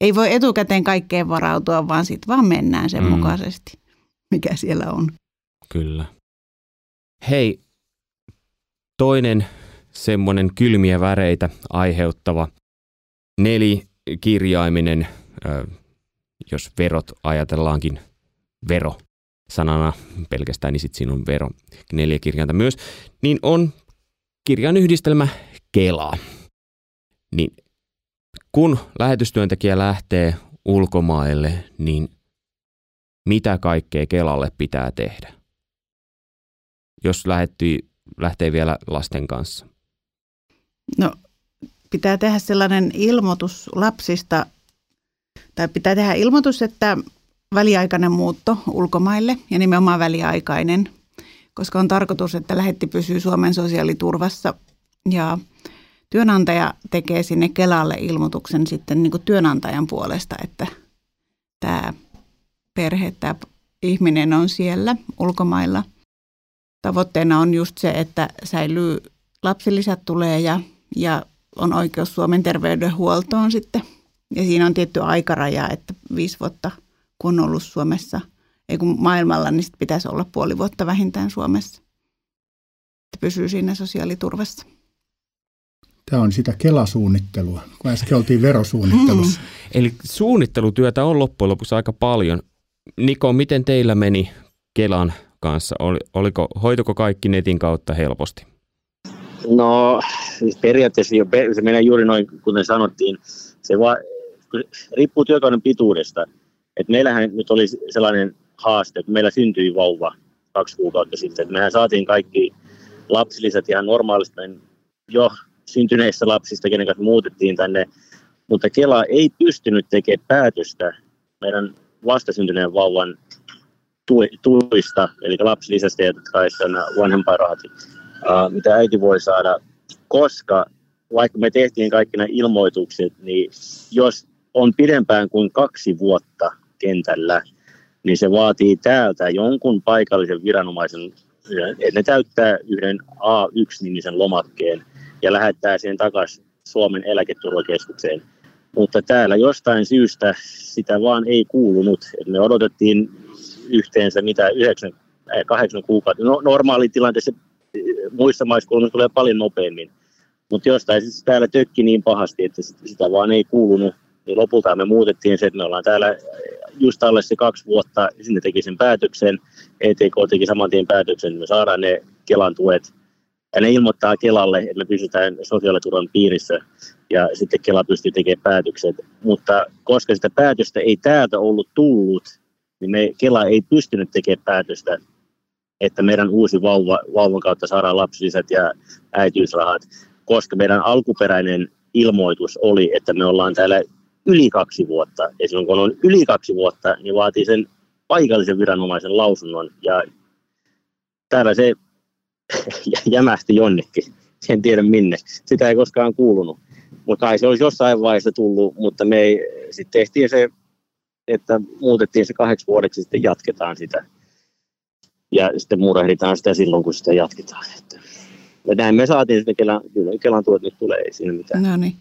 ei voi etukäteen kaikkeen varautua, vaan sitten vaan mennään sen mm. mukaisesti, mikä siellä on. Kyllä. Hei, toinen semmoinen kylmiä väreitä aiheuttava nelikirjaiminen, jos verot ajatellaankin vero sanana pelkästään, niin sitten siinä on vero neljä kirjainta myös, niin on kirjan yhdistelmä Kela. Niin kun lähetystyöntekijä lähtee ulkomaille, niin mitä kaikkea Kelalle pitää tehdä? jos lähetti, lähtee vielä lasten kanssa? No pitää tehdä sellainen ilmoitus lapsista, tai pitää tehdä ilmoitus, että väliaikainen muutto ulkomaille ja nimenomaan väliaikainen, koska on tarkoitus, että lähetti pysyy Suomen sosiaaliturvassa ja työnantaja tekee sinne Kelalle ilmoituksen sitten niin kuin työnantajan puolesta, että tämä perhe, tämä ihminen on siellä ulkomailla. Tavoitteena on just se, että säilyy lapsilisät tulee ja, ja on oikeus Suomen terveydenhuoltoon sitten. Ja siinä on tietty aikaraja, että viisi vuotta kun on ollut Suomessa, ei kun maailmalla, niin sit pitäisi olla puoli vuotta vähintään Suomessa. Että pysyy siinä sosiaaliturvassa. Tämä on sitä kelasuunnittelua, kun äsken oltiin verosuunnittelussa. Mm. Eli suunnittelutyötä on loppujen lopuksi aika paljon. Niko, miten teillä meni Kelan kanssa? Oliko, hoituko kaikki netin kautta helposti? No siis periaatteessa jo, se menee juuri noin, kuten sanottiin. Se va, riippuu työkauden pituudesta. Et meillähän nyt oli sellainen haaste, että meillä syntyi vauva kaksi kuukautta sitten. Et mehän saatiin kaikki lapsilisät ihan normaalisti jo syntyneistä lapsista, kenen kanssa muutettiin tänne. Mutta Kela ei pystynyt tekemään päätöstä meidän vastasyntyneen vauvan tuista, eli lapsilisästä ja vanhempainrahat, mitä äiti voi saada, koska vaikka me tehtiin kaikki nämä ilmoitukset, niin jos on pidempään kuin kaksi vuotta kentällä, niin se vaatii täältä jonkun paikallisen viranomaisen, että ne täyttää yhden A1-nimisen lomakkeen ja lähettää sen takaisin Suomen eläketurvakeskukseen. Mutta täällä jostain syystä sitä vaan ei kuulunut. me odotettiin yhteensä mitä 9, 8 kuukautta. No, normaalitilanteessa muissa maissa tulee paljon nopeammin. Mutta jostain siis täällä tökki niin pahasti, että sitä vaan ei kuulunut. Niin lopulta me muutettiin se, että me ollaan täällä just alle se kaksi vuotta, sinne teki sen päätöksen, ETK teki saman tien päätöksen, me saadaan ne Kelan tuet, ja ne ilmoittaa Kelalle, että me pysytään sosiaaliturvan piirissä, ja sitten Kela pystyy tekemään päätökset. Mutta koska sitä päätöstä ei täältä ollut tullut, niin me Kela ei pystynyt tekemään päätöstä, että meidän uusi vauva, vauvan kautta saadaan lapsilisät ja äitiysrahat, koska meidän alkuperäinen ilmoitus oli, että me ollaan täällä yli kaksi vuotta. Ja silloin kun on yli kaksi vuotta, niin vaatii sen paikallisen viranomaisen lausunnon. Ja täällä se (laughs) jämähti jonnekin. En tiedä minne. Sitä ei koskaan kuulunut. Mutta kai se olisi jossain vaiheessa tullut, mutta me ei, sitten tehtiin se, että muutettiin se kahdeksi vuodeksi, sitten jatketaan sitä. Ja sitten murehditaan sitä silloin, kun sitä jatketaan. Että, ja näin me saatiin sitten Kelan, Kelan tuot nyt tulee, ei siinä mitään. No niin.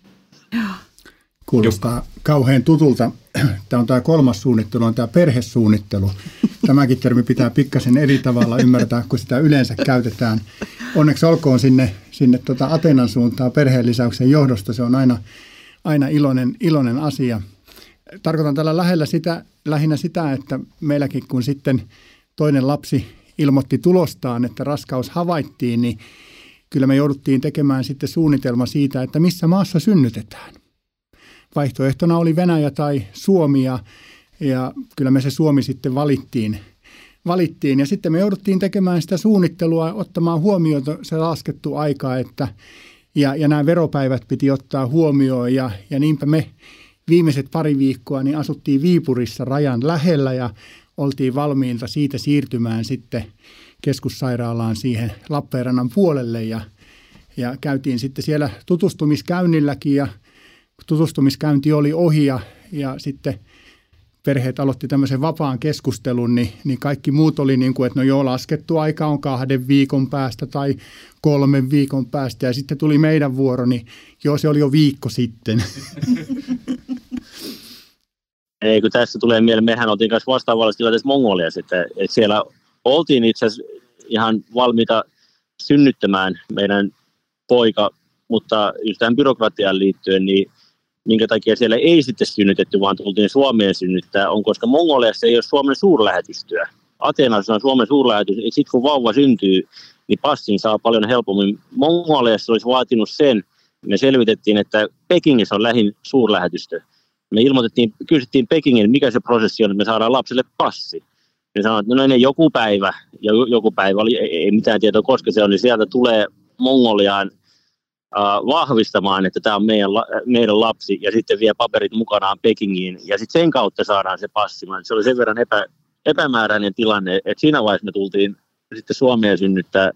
Kuulostaa kauhean tutulta. (clears throat) Tämä on tämä kolmas suunnittelu, on tämä perhesuunnittelu. (laughs) Tämäkin termi pitää pikkasen eri tavalla ymmärtää, kun sitä yleensä käytetään. Onneksi olkoon sinne, sinne tuota Atenan suuntaan perheen lisäyksen johdosta. Se on aina, aina iloinen, iloinen asia. Tarkoitan tällä lähellä sitä, lähinnä sitä, että meilläkin kun sitten toinen lapsi ilmoitti tulostaan, että raskaus havaittiin, niin kyllä me jouduttiin tekemään sitten suunnitelma siitä, että missä maassa synnytetään vaihtoehtona oli Venäjä tai Suomi ja, ja kyllä me se Suomi sitten valittiin. valittiin. Ja sitten me jouduttiin tekemään sitä suunnittelua, ottamaan huomioon se laskettu aika, että ja, ja nämä veropäivät piti ottaa huomioon ja, ja niinpä me viimeiset pari viikkoa niin asuttiin Viipurissa rajan lähellä ja oltiin valmiilta siitä siirtymään sitten keskussairaalaan siihen Lappeenrannan puolelle ja, ja käytiin sitten siellä tutustumiskäynnilläkin ja tutustumiskäynti oli ohi ja, ja sitten perheet aloitti tämmöisen vapaan keskustelun, niin, niin kaikki muut oli niin kuin, että no joo, laskettu aika on kahden viikon päästä tai kolmen viikon päästä. Ja sitten tuli meidän vuoro, niin joo, se oli jo viikko sitten. (laughs) Ei, kun tässä tulee mieleen, mehän oltiin kanssa vastaavalla tilanteessa Mongoliassa, että, että siellä oltiin itse asiassa ihan valmiita synnyttämään meidän poika, mutta just tähän byrokratiaan liittyen, niin minkä takia siellä ei sitten synnytetty, vaan tultiin Suomeen synnyttää, on koska Mongoliassa ei ole Suomen suurlähetystöä. Ateenassa on Suomen suurlähetys, sitten kun vauva syntyy, niin passin saa paljon helpommin. Mongoliassa olisi vaatinut sen, me selvitettiin, että Pekingissä on lähin suurlähetystö. Me ilmoitettiin, kysyttiin Pekingin, mikä se prosessi on, että me saadaan lapselle passi. Ne sanoivat, että no ne joku päivä, ja joku päivä oli, ei mitään tietoa koska se on, niin sieltä tulee Mongoliaan vahvistamaan, että tämä on meidän, meidän lapsi ja sitten vie paperit mukanaan Pekingiin ja sitten sen kautta saadaan se passi. Se oli sen verran epä, epämääräinen tilanne, että siinä vaiheessa me tultiin sitten Suomeen synnyttää,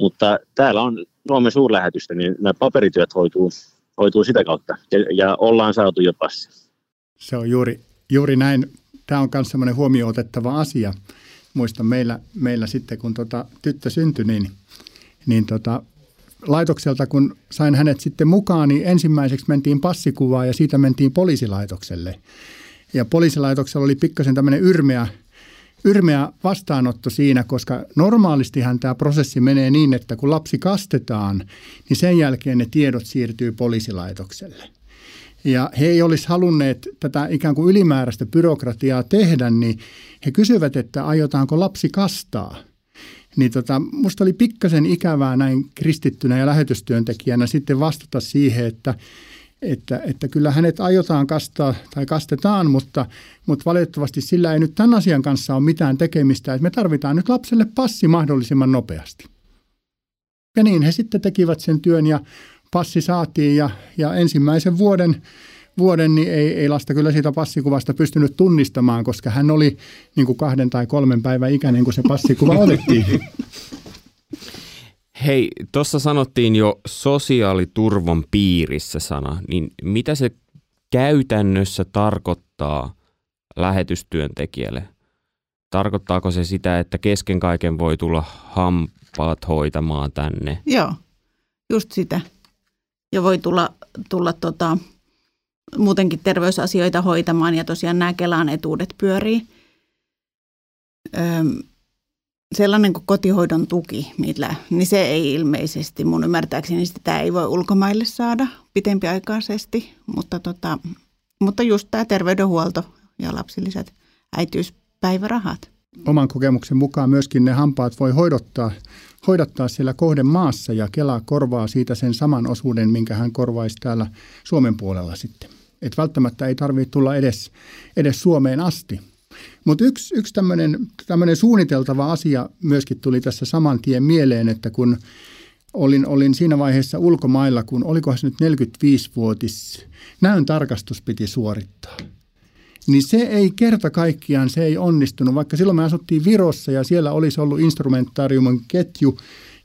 mutta täällä on Suomen suurlähetystä, niin nämä paperityöt hoituu, hoituu sitä kautta ja, ja ollaan saatu jo passi. Se on juuri, juuri näin tämä on myös semmoinen huomioon otettava asia. Muistan meillä, meillä sitten, kun tota tyttö syntyi, niin, niin tota, laitokselta, kun sain hänet sitten mukaan, niin ensimmäiseksi mentiin passikuvaan ja siitä mentiin poliisilaitokselle. Ja poliisilaitoksella oli pikkasen tämmöinen yrmeä, yrmeä vastaanotto siinä, koska normaalistihan tämä prosessi menee niin, että kun lapsi kastetaan, niin sen jälkeen ne tiedot siirtyy poliisilaitokselle. Ja he ei olisi halunneet tätä ikään kuin ylimääräistä byrokratiaa tehdä, niin he kysyvät, että aiotaanko lapsi kastaa – niin tota, musta oli pikkasen ikävää näin kristittynä ja lähetystyöntekijänä sitten vastata siihen, että, että, että kyllä hänet aiotaan kastaa tai kastetaan, mutta, mutta valitettavasti sillä ei nyt tämän asian kanssa ole mitään tekemistä, että me tarvitaan nyt lapselle passi mahdollisimman nopeasti. Ja niin he sitten tekivät sen työn ja passi saatiin ja, ja ensimmäisen vuoden vuoden, niin ei, ei lasta kyllä siitä passikuvasta pystynyt tunnistamaan, koska hän oli niin kuin kahden tai kolmen päivän ikäinen, kun se passikuva (laughs) otettiin. Hei, tuossa sanottiin jo sosiaaliturvan piirissä sana, niin mitä se käytännössä tarkoittaa lähetystyöntekijälle? Tarkoittaako se sitä, että kesken kaiken voi tulla hampaat hoitamaan tänne? Joo, just sitä. Ja voi tulla, tulla tota, muutenkin terveysasioita hoitamaan ja tosiaan nämä Kelan etuudet pyörii. Öm, sellainen kuin kotihoidon tuki, millä, niin se ei ilmeisesti mun ymmärtääkseni sitä ei voi ulkomaille saada pitempiaikaisesti, mutta, tota, mutta just tämä terveydenhuolto ja lapsilliset äitiyspäivärahat. Oman kokemuksen mukaan myöskin ne hampaat voi hoidottaa, hoidattaa siellä kohden maassa ja Kela korvaa siitä sen saman osuuden, minkä hän korvaisi täällä Suomen puolella sitten. Että välttämättä ei tarvitse tulla edes, edes Suomeen asti. Mutta yksi, yksi tämmöinen suunniteltava asia myöskin tuli tässä saman tien mieleen, että kun olin, olin siinä vaiheessa ulkomailla, kun olikohan se nyt 45-vuotis näön tarkastus piti suorittaa. Niin se ei kerta kaikkiaan, se ei onnistunut, vaikka silloin me asuttiin Virossa ja siellä olisi ollut instrumentaariumin ketju,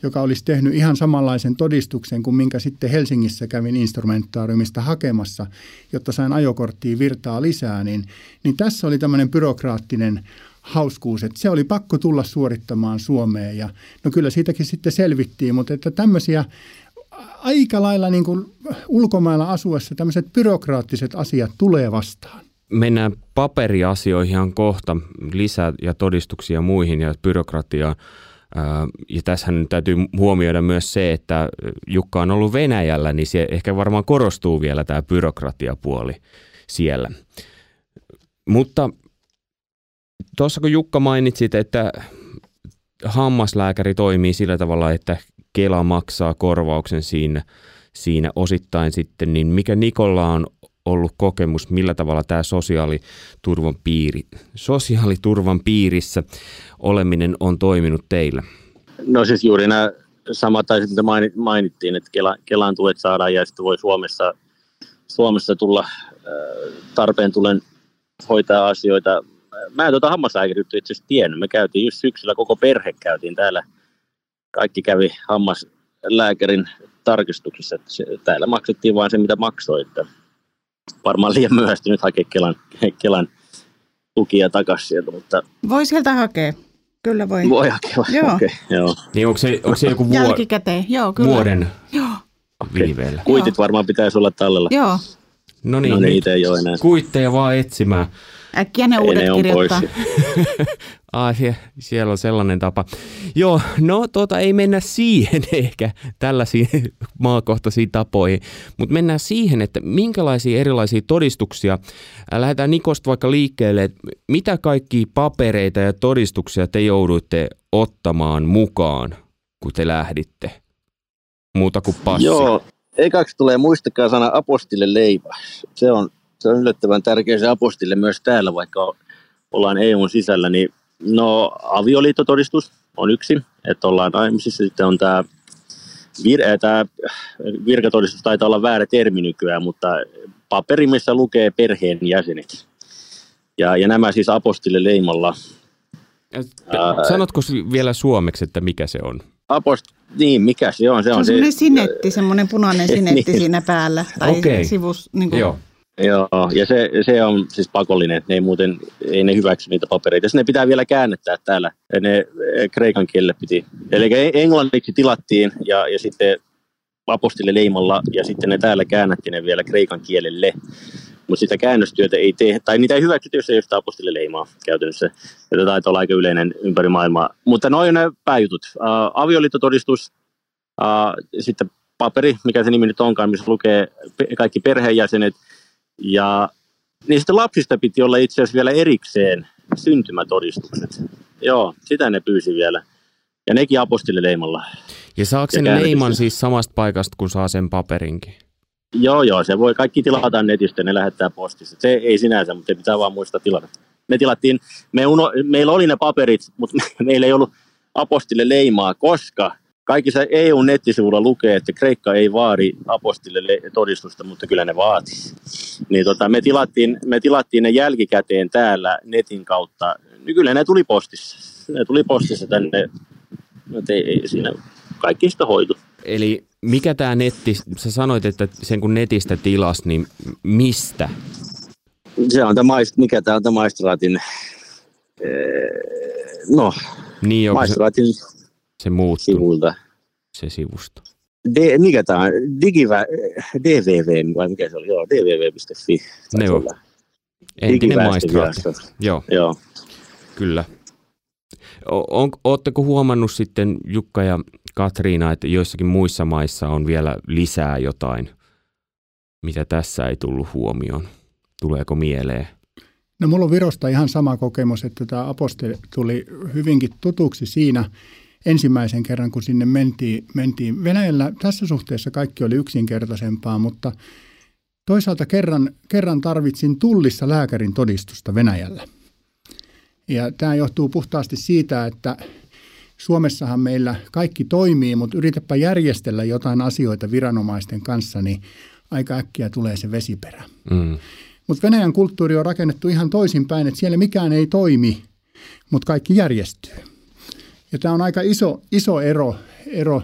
joka olisi tehnyt ihan samanlaisen todistuksen kuin minkä sitten Helsingissä kävin instrumentaariumista hakemassa, jotta sain ajokorttiin virtaa lisää, niin, niin tässä oli tämmöinen byrokraattinen hauskuus, että se oli pakko tulla suorittamaan Suomeen ja no kyllä siitäkin sitten selvittiin, mutta että tämmöisiä aika lailla niin kuin ulkomailla asuessa tämmöiset byrokraattiset asiat tulee vastaan. Mennään paperiasioihin kohta lisää ja todistuksia muihin ja byrokratiaa. Ja tässähän täytyy huomioida myös se, että Jukka on ollut Venäjällä, niin se ehkä varmaan korostuu vielä tämä byrokratiapuoli siellä. Mutta tuossa kun Jukka mainitsit, että hammaslääkäri toimii sillä tavalla, että Kela maksaa korvauksen siinä, siinä osittain sitten, niin mikä Nikolla on ollut kokemus, millä tavalla tämä sosiaaliturvan, piiri, sosiaaliturvan piirissä oleminen on toiminut teillä? No siis juuri nämä samat asiat, mitä mainittiin, että Kela, Kelaan tuet saadaan ja sitten voi Suomessa, Suomessa tulla tarpeen tulen hoitaa asioita. Mä en tuota hammaslääkärittä itse asiassa tiennyt. Me käytiin just syksyllä, koko perhe käytiin täällä. Kaikki kävi hammaslääkärin tarkistuksissa. Että täällä maksettiin vain se, mitä maksoi. Että varmaan liian myöhästynyt hakea Kelan, Kelan tukia takaisin sieltä. Mutta voi sieltä hakea. Kyllä voi. Voi hakea. Joo. Okay, joo. Niin onko se, onko se joku vuor- Jälkikäteen, joo, kyllä. vuoden joo. viiveellä? Kuitit joo. varmaan pitäisi olla tallella. Joo. No niin, no niin itse jo enää. Kuitteja vaan etsimään. Äkkiä ne uudet ne kirjoittaa. (laughs) ah, sie, siellä on sellainen tapa. Joo, no tota ei mennä siihen (laughs) ehkä tällaisiin maakohtaisiin tapoihin, mutta mennään siihen, että minkälaisia erilaisia todistuksia, lähdetään Nikosta vaikka liikkeelle, että mitä kaikki papereita ja todistuksia te jouduitte ottamaan mukaan, kun te lähditte? Muuta kuin passi. Joo, ekaksi tulee muistakaa sana apostille leipä. Se on se on yllättävän tärkeä se apostille myös täällä, vaikka ollaan EUn sisällä, niin no avioliittotodistus on yksi, että ollaan naimisissa, sitten on tämä vir, tämä virkatodistus taitaa olla väärä termi nykyään, mutta paperi, missä lukee perheen jäsenet. Ja, ja nämä siis apostille leimalla. Sanotko vielä suomeksi, että mikä se on? Apost, niin, mikä se on? Se, se on, on semmoinen sinetti, semmoinen punainen (laughs) sinetti niin. siinä päällä tai okay. sivus. Niin kuin. Joo. Joo, ja se, se on siis pakollinen, ne ei muuten, ei ne hyväksy niitä papereita. Ne pitää vielä käännettää täällä, ne kreikan kielelle piti. Eli englanniksi tilattiin ja, ja sitten apostille leimalla ja sitten ne täällä käännättiin ne vielä kreikan kielelle. Mutta sitä käännöstyötä ei tee, tai niitä ei hyväksytä, jos ei ole sitä apostille leimaa käytännössä. Ja taitaa olla aika yleinen ympäri maailmaa. Mutta noin ne pääjutut. Uh, avioliittotodistus, uh, sitten paperi, mikä se nimi nyt onkaan, missä lukee kaikki perheenjäsenet. Ja niistä lapsista piti olla itse asiassa vielä erikseen syntymätodistukset. Joo, sitä ne pyysi vielä. Ja nekin apostille leimalla. Ja saako sen leiman siis samasta paikasta, kun saa sen paperinkin? Joo, joo, se voi kaikki tilata netistä, ne lähettää postissa. Se ei sinänsä, mutta pitää vaan muistaa tilata. Me tilattiin, me uno, meillä oli ne paperit, mutta (laughs) meillä ei ollut apostille leimaa, koska kaikissa EU-nettisivuilla lukee, että Kreikka ei vaadi apostille todistusta, mutta kyllä ne vaati. Niin tota, me, tilattiin, me tilattiin ne jälkikäteen täällä netin kautta. Niin kyllä ne tuli postissa. Ne tuli postissa tänne. Ei, ei siinä kaikki sitä hoitu. Eli mikä tämä netti, sä sanoit, että sen kun netistä tilas, niin mistä? Se on tämä, mikä tämä on tämä maistraatin, no, niin, maistraatin se, se muuttuu, sivulta. Se sivusto. D, mikä tämä on? Digivä, DVV, vai mikä se oli? Joo, dvv.fi. Ne on. Entinen maistraatti. Joo. Joo. Kyllä. On, ootteko huomannut sitten Jukka ja Katriina, että joissakin muissa maissa on vielä lisää jotain, mitä tässä ei tullut huomioon? Tuleeko mieleen? No mulla on Virosta ihan sama kokemus, että tämä apostoli tuli hyvinkin tutuksi siinä ensimmäisen kerran, kun sinne mentiin, mentiin. Venäjällä tässä suhteessa kaikki oli yksinkertaisempaa, mutta toisaalta kerran, kerran tarvitsin tullissa lääkärin todistusta Venäjällä. Ja tämä johtuu puhtaasti siitä, että Suomessahan meillä kaikki toimii, mutta yritäpä järjestellä jotain asioita viranomaisten kanssa, niin aika äkkiä tulee se vesiperä. Mm. Mutta Venäjän kulttuuri on rakennettu ihan toisinpäin, että siellä mikään ei toimi, mutta kaikki järjestyy. Ja tämä on aika iso, iso ero, ero.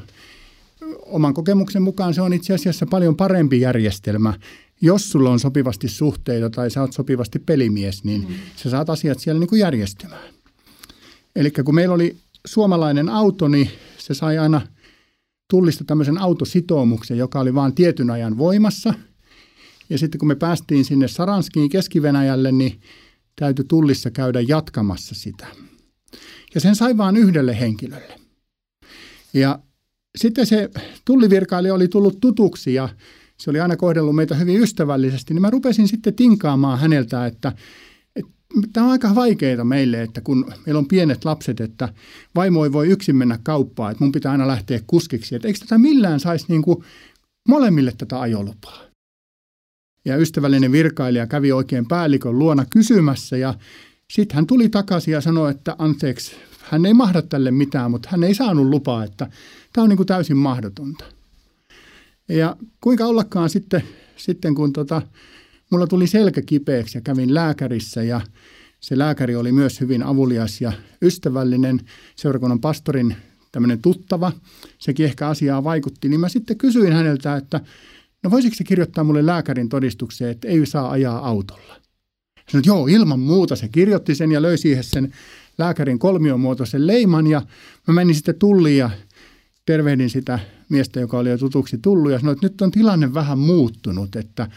Oman kokemuksen mukaan se on itse asiassa paljon parempi järjestelmä. Jos sulla on sopivasti suhteita tai sä oot sopivasti pelimies, niin mm. sä saat asiat siellä niin kuin järjestymään. Eli kun meillä oli suomalainen auto, niin se sai aina tullista tämmöisen autositoumuksen, joka oli vain tietyn ajan voimassa. Ja sitten kun me päästiin sinne Saranskiin Keski-Venäjälle, niin täytyi tullissa käydä jatkamassa sitä. Ja sen sai vain yhdelle henkilölle. Ja sitten se tullivirkailija oli tullut tutuksi ja se oli aina kohdellut meitä hyvin ystävällisesti, niin mä rupesin sitten tinkaamaan häneltä, että Tämä on aika vaikeaa meille, että kun meillä on pienet lapset, että vaimo ei voi yksin mennä kauppaan, että mun pitää aina lähteä kuskiksi. Että eikö tätä millään saisi niin kuin molemmille tätä ajolupaa? Ja ystävällinen virkailija kävi oikein päällikön luona kysymässä ja sitten hän tuli takaisin ja sanoi, että anteeksi, hän ei mahda tälle mitään, mutta hän ei saanut lupaa, että tämä on niin kuin täysin mahdotonta. Ja kuinka ollakaan sitten, sitten kun tota, mulla tuli selkä kipeäksi ja kävin lääkärissä ja se lääkäri oli myös hyvin avulias ja ystävällinen, seurakunnan pastorin tämmöinen tuttava, sekin ehkä asiaa vaikutti, niin mä sitten kysyin häneltä, että no voisiko se kirjoittaa mulle lääkärin todistukseen, että ei saa ajaa autolla. Sanoin, että joo, ilman muuta. Se kirjoitti sen ja löi siihen sen lääkärin kolmiomuotoisen leiman ja mä menin sitten tulliin ja tervehdin sitä miestä, joka oli jo tutuksi tullut ja sanoin, että nyt on tilanne vähän muuttunut, että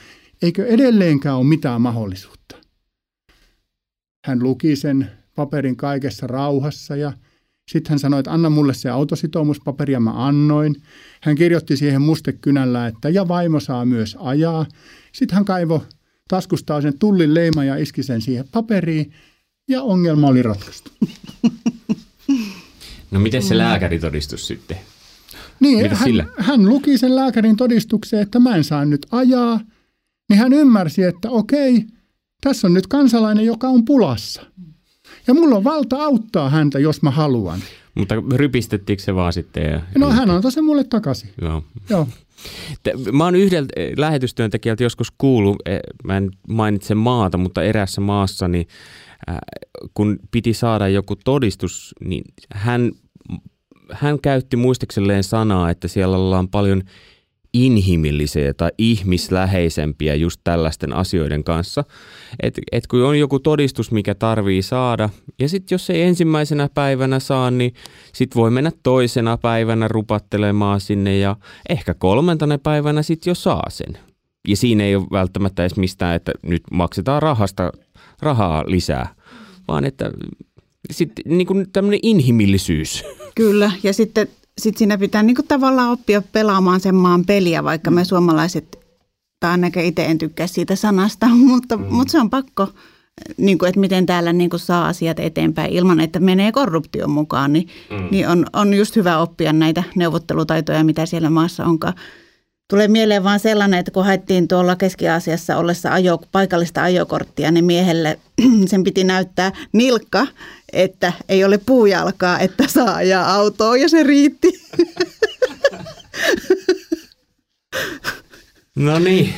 Eikö edelleenkään ole mitään mahdollisuutta? Hän luki sen paperin kaikessa rauhassa ja sitten hän sanoi, että anna mulle se autositoumuspaperi ja mä annoin. Hän kirjoitti siihen mustekynällä, että ja vaimo saa myös ajaa. Sitten hän kaivo taskustaa sen tullin leima ja iski sen siihen paperiin ja ongelma oli ratkaistu. (laughs) No miten se lääkäritodistus sitten? Niin, hän, hän luki sen lääkärin todistuksen, että mä en saa nyt ajaa – niin hän ymmärsi, että okei, tässä on nyt kansalainen, joka on pulassa. Ja mulla on valta auttaa häntä, jos mä haluan. Mutta rypistettiinkö se vaan sitten? Ja... No hän antoi sen mulle takaisin. Joo. Joo. Mä oon yhdeltä eh, lähetystyöntekijältä joskus kuullut, eh, mä en mainitse maata, mutta erässä maassa, niin äh, kun piti saada joku todistus, niin hän, hän käytti muistikselleen sanaa, että siellä ollaan paljon inhimillisiä tai ihmisläheisempiä just tällaisten asioiden kanssa. Et, et kun on joku todistus, mikä tarvii saada, ja sitten jos ei ensimmäisenä päivänä saa, niin sitten voi mennä toisena päivänä rupattelemaan sinne ja ehkä kolmantena päivänä sitten jo saa sen. Ja siinä ei ole välttämättä edes mistään, että nyt maksetaan rahasta rahaa lisää, vaan että sitten niin tämmöinen inhimillisyys. Kyllä, ja sitten sit siinä pitää niin kuin tavallaan oppia pelaamaan sen maan peliä, vaikka me suomalaiset, tai ainakin itse en tykkää siitä sanasta, (laughs) mutta, mm. mutta se on pakko, niin kuin, että miten täällä niin kuin saa asiat eteenpäin ilman, että menee korruption mukaan, niin, mm. niin on, on just hyvä oppia näitä neuvottelutaitoja, mitä siellä maassa onkaan. Tulee mieleen vaan sellainen, että kun haettiin tuolla Keski-Aasiassa ollessa ajo, paikallista ajokorttia, niin miehelle (clears throat) sen piti näyttää nilkka, että ei ole puujalkaa, että saa ajaa autoa ja se riitti. No niin,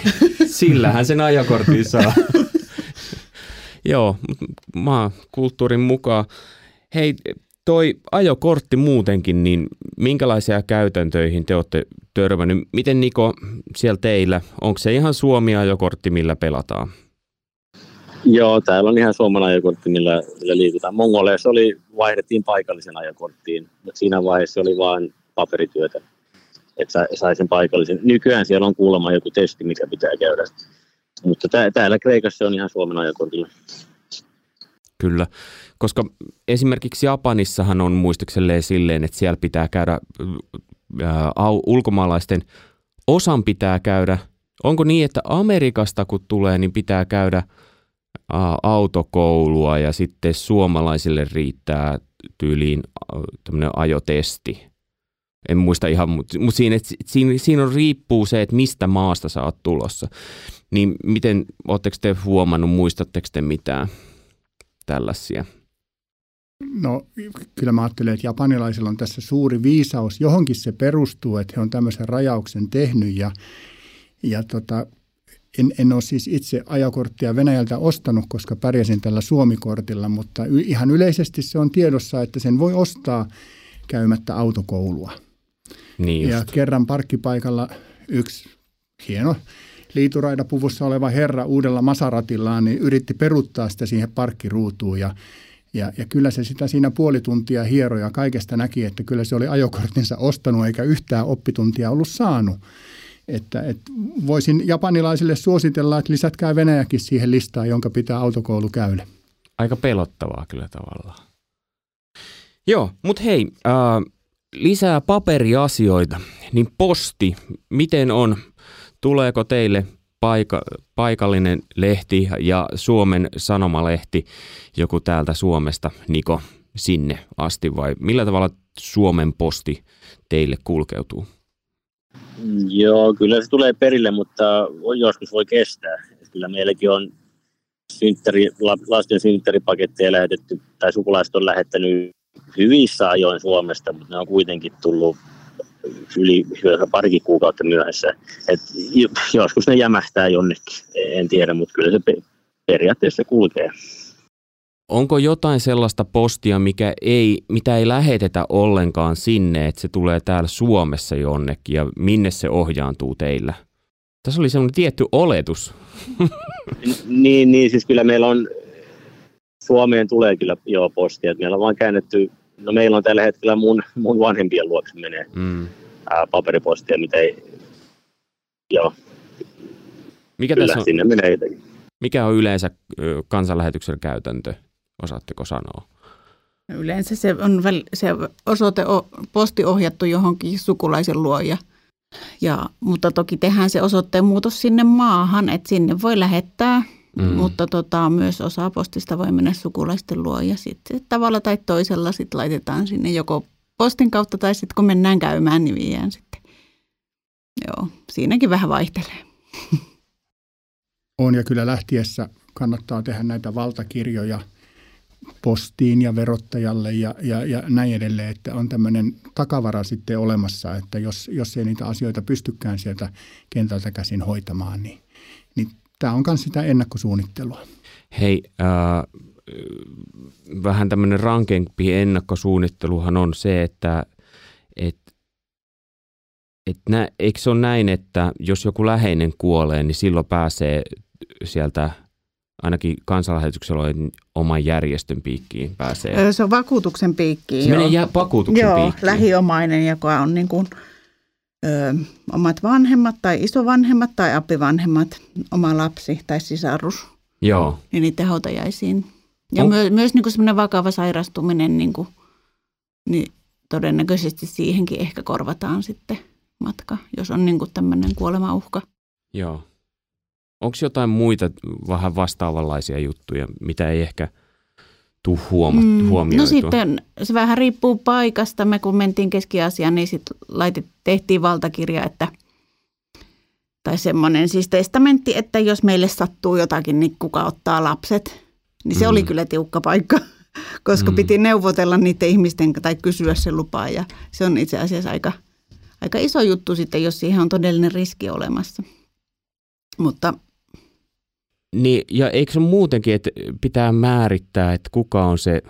sillähän sen ajokortin saa. Joo, maa kulttuurin mukaan. Hei, toi ajokortti muutenkin, niin minkälaisia käytäntöihin te olette törmännyt? Miten Niko siellä teillä, onko se ihan Suomi-ajokortti, millä pelataan? Joo, täällä on ihan suomalainen ajokortti, millä, millä liikutaan. Mongoleissa oli, vaihdettiin paikallisen ajokorttiin, mutta siinä vaiheessa oli vain paperityötä, että sai sen paikallisen. Nykyään siellä on kuulemma joku testi, mikä pitää käydä. Mutta täällä Kreikassa on ihan Suomen ajokortilla. Kyllä, koska esimerkiksi Japanissahan on muistukselleen silleen, että siellä pitää käydä, ää, ulkomaalaisten osan pitää käydä. Onko niin, että Amerikasta kun tulee, niin pitää käydä autokoulua ja sitten suomalaisille riittää tyyliin tämmöinen ajotesti. En muista ihan, mutta mut siinä, siinä, siinä on riippuu se, että mistä maasta sä oot tulossa. Niin miten, ootteko te huomannut, muistatteko te mitään? tällaisia? No kyllä mä ajattelen, että japanilaisilla on tässä suuri viisaus. Johonkin se perustuu, että he on tämmöisen rajauksen tehnyt ja, ja tota, en, en ole siis itse ajakorttia Venäjältä ostanut, koska pärjäsin tällä Suomikortilla, mutta y, ihan yleisesti se on tiedossa, että sen voi ostaa käymättä autokoulua. Niin ja kerran parkkipaikalla yksi hieno liituraidapuvussa oleva herra uudella Masaratillaan niin yritti peruttaa sitä siihen parkkiruutuun ja ja, ja kyllä se sitä siinä puoli tuntia hieroja kaikesta näki, että kyllä se oli ajokorttinsa ostanut eikä yhtään oppituntia ollut saanut. Että, että voisin japanilaisille suositella, että lisätkää Venäjäkin siihen listaan, jonka pitää autokoulu käydä. Aika pelottavaa kyllä tavallaan. Joo, mutta hei, äh, lisää paperiasioita. Niin posti, miten on Tuleeko teille paika, paikallinen lehti ja Suomen sanomalehti joku täältä Suomesta, Niko, sinne asti vai millä tavalla Suomen posti teille kulkeutuu? Joo, kyllä se tulee perille, mutta joskus voi kestää. Kyllä meilläkin on synttäri, lasten synttäripaketteja lähetetty, tai sukulaiset on lähettänyt hyvissä ajoin Suomesta, mutta ne on kuitenkin tullut yli parikin kuukautta myöhässä. Et joskus ne jämähtää jonnekin, en tiedä, mutta kyllä se periaatteessa kulkee. Onko jotain sellaista postia, mikä ei, mitä ei lähetetä ollenkaan sinne, että se tulee täällä Suomessa jonnekin ja minne se ohjaantuu teillä? Tässä oli semmoinen tietty oletus. niin, niin, siis kyllä meillä on, Suomeen tulee kyllä jo postia. Meillä on vaan käännetty no meillä on tällä hetkellä mun, mun vanhempien luokse menee mm. ää, paperipostia, mitä ei, joo. Mikä Kyllä, tässä on, sinne menee jotenkin. Mikä on yleensä kansanlähetyksen käytäntö, osaatteko sanoa? Yleensä se on se osoite, posti ohjattu johonkin sukulaisen luo ja, ja, mutta toki tehdään se osoitteen muutos sinne maahan, että sinne voi lähettää Mm. Mutta tota, myös osa postista voi mennä sukulaisten luo ja sitten tavalla tai toisella sit laitetaan sinne joko postin kautta tai sitten kun mennään käymään, niin viiään sitten. Joo, siinäkin vähän vaihtelee. On ja kyllä lähtiessä kannattaa tehdä näitä valtakirjoja postiin ja verottajalle ja, ja, ja näin edelleen, että on tämmöinen takavara sitten olemassa, että jos, jos ei niitä asioita pystykään sieltä kentältä käsin hoitamaan, niin, niin tämä on myös sitä ennakkosuunnittelua. Hei, äh, vähän tämmöinen rankempi ennakkosuunnitteluhan on se, että et, et nä, eikö se ole näin, että jos joku läheinen kuolee, niin silloin pääsee sieltä ainakin kansanlähetyksellä on oman järjestön piikkiin pääsee. Se on vakuutuksen piikkiin. Se joo. menee vakuutuksen joo, piikkiin. lähiomainen, joka on niin kuin, ö, omat vanhemmat tai isovanhemmat tai apivanhemmat, oma lapsi tai sisarus. Joo. Niin niiden hautajaisiin. Ja on... myös, myös niin kuin semmoinen vakava sairastuminen, niin, kuin, niin todennäköisesti siihenkin ehkä korvataan sitten matka, jos on niin kuin tämmöinen kuolemauhka. Joo. Onko jotain muita vähän vastaavanlaisia juttuja, mitä ei ehkä tule huoma- mm, huomioitua? No sitten se vähän riippuu paikasta. Me kun mentiin Keski-Aasiaan, niin sitten laitet, tehtiin valtakirja, että tai semmoinen siis testamentti, että jos meille sattuu jotakin, niin kuka ottaa lapset. Niin se mm. oli kyllä tiukka paikka, (laughs) koska mm. piti neuvotella niiden ihmisten tai kysyä se lupaa. Ja se on itse asiassa aika, aika iso juttu sitten, jos siihen on todellinen riski olemassa. Mutta niin, ja eikö se muutenkin, että pitää määrittää, että kuka on se,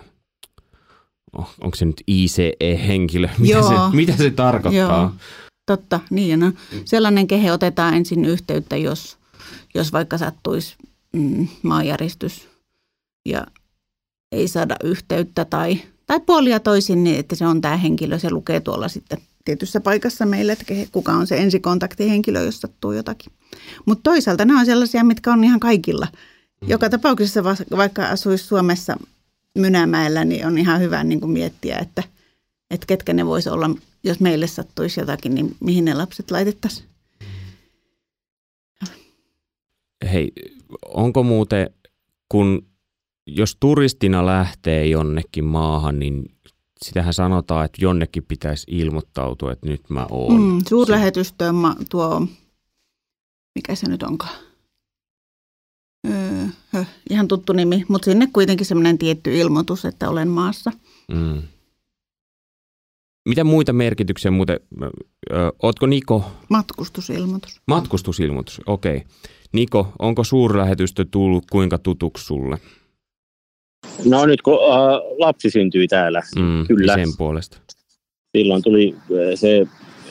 oh, onko se nyt ICE-henkilö, (laughs) mitä, Joo. se, mitä se tarkoittaa? Joo. Totta, niin no. Sellainen kehe otetaan ensin yhteyttä, jos, jos vaikka sattuisi mm, maanjäristys ja ei saada yhteyttä tai, tai puolia toisin, niin että se on tämä henkilö, se lukee tuolla sitten tietyssä paikassa meille, että kuka on se ensikontaktihenkilö, jos sattuu jotakin. Mutta toisaalta nämä on sellaisia, mitkä on ihan kaikilla. Mm. Joka tapauksessa vaikka asuisi Suomessa Mynämäellä, niin on ihan hyvä niin kuin miettiä, että, että ketkä ne voisi olla, jos meille sattuisi jotakin, niin mihin ne lapset laitettaisiin. Hei, onko muuten, kun jos turistina lähtee jonnekin maahan, niin sitähän sanotaan, että jonnekin pitäisi ilmoittautua, että nyt mä oon. Mm, suurlähetystöön tuo, mikä se nyt onkaan? Öö, ihan tuttu nimi, mutta sinne kuitenkin semmoinen tietty ilmoitus, että olen maassa. Mm. Mitä muita merkityksiä muuten? Ö, ootko Niko? Matkustusilmoitus. Matkustusilmoitus, okei. Okay. Niko, onko suurlähetystö tullut kuinka tutuksi sulle? No nyt kun äh, lapsi syntyi täällä, mm, kyllä. Sen puolesta. Silloin tuli äh, se,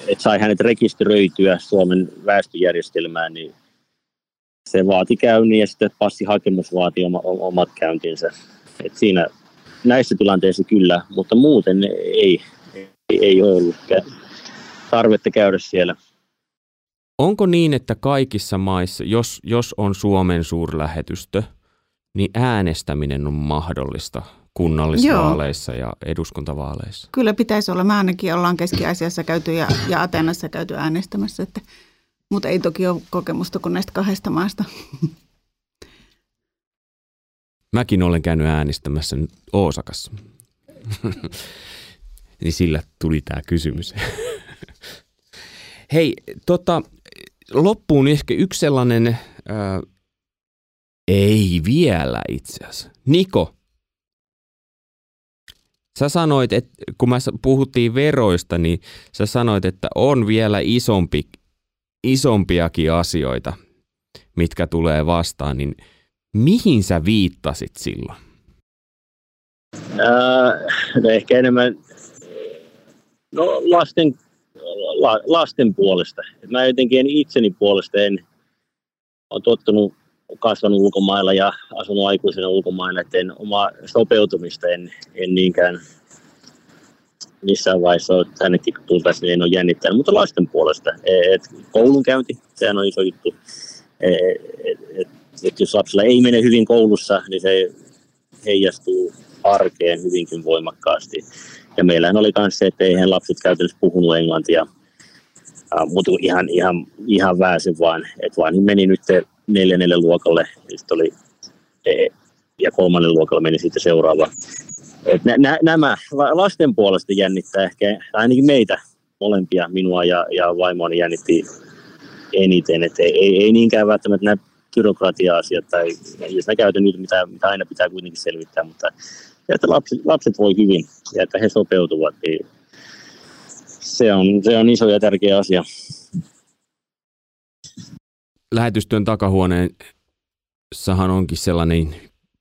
että sai hänet rekisteröityä Suomen väestöjärjestelmään, niin se vaati käynnin ja sitten passihakemus vaati oma, omat käyntinsä. Et siinä näissä tilanteissa kyllä, mutta muuten ei, ei, ei ollut tarvetta käydä siellä. Onko niin, että kaikissa maissa, jos, jos on Suomen suurlähetystö – niin äänestäminen on mahdollista kunnallisvaaleissa Joo. ja eduskuntavaaleissa. Kyllä pitäisi olla. Me ainakin ollaan Keski-Asiassa käyty ja, ja Atenassa käyty äänestämässä, että, mutta ei toki ole kokemusta kuin näistä kahdesta maasta. (laughs) Mäkin olen käynyt äänestämässä Oosakassa. (laughs) niin sillä tuli tämä kysymys. (laughs) Hei, tota, loppuun ehkä yksi sellainen äh, ei vielä itse asiassa. Niko, sä sanoit, että kun mä puhuttiin veroista, niin sä sanoit, että on vielä isompi, isompiakin asioita, mitkä tulee vastaan, niin mihin sä viittasit silloin? Äh, no ehkä enemmän no lasten, la, lasten puolesta. Mä jotenkin itseni puolesta en ole tottunut kasvanut ulkomailla ja asunut aikuisena ulkomailla, että en oma sopeutumista en, en niinkään missään vaiheessa ole kun tultaisiin, niin en ole jännittänyt, mutta lasten puolesta. E, et koulunkäynti, sehän on iso juttu. E, et, et, et jos lapsilla ei mene hyvin koulussa, niin se heijastuu arkeen hyvinkin voimakkaasti. Ja meillähän oli myös se, että eihän lapset käytännössä puhunut englantia, mutta ihan, ihan, ihan vähäisen vaan. Että vaan meni nyt neljännelle luokalle, sitten oli, e, ja kolmannen luokalle meni sitten seuraava. Et nä, nä, nämä lasten puolesta jännittää ehkä, ainakin meitä molempia, minua ja, ja vaimoani jännitti eniten. Et ei, ei, ei niinkään välttämättä nämä byrokratia-asiat tai jos mä käytän nyt, mitä, mitä aina pitää kuitenkin selvittää, mutta että lapset, lapset voi hyvin ja että he sopeutuvat, niin se on, se on iso ja tärkeä asia lähetystyön takahuoneessahan onkin sellainen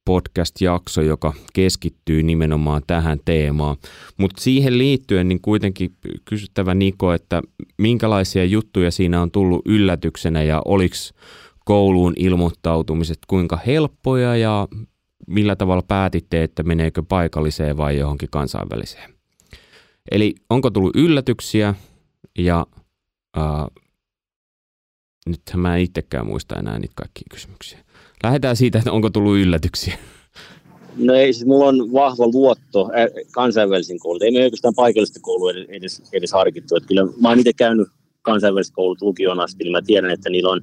podcast-jakso, joka keskittyy nimenomaan tähän teemaan. Mutta siihen liittyen niin kuitenkin kysyttävä Niko, että minkälaisia juttuja siinä on tullut yllätyksenä ja oliko kouluun ilmoittautumiset kuinka helppoja ja millä tavalla päätitte, että meneekö paikalliseen vai johonkin kansainväliseen? Eli onko tullut yllätyksiä ja äh, nythän mä en itsekään muista enää niitä kaikkia kysymyksiä. Lähdetään siitä, että onko tullut yllätyksiä. No ei, siis mulla on vahva luotto kansainvälisiin kouluun. Ei me oikeastaan paikallista koulua edes, edes harkittu. Että kyllä mä oon itse käynyt kansainväliset koulut lukion asti, niin mä tiedän, että niillä on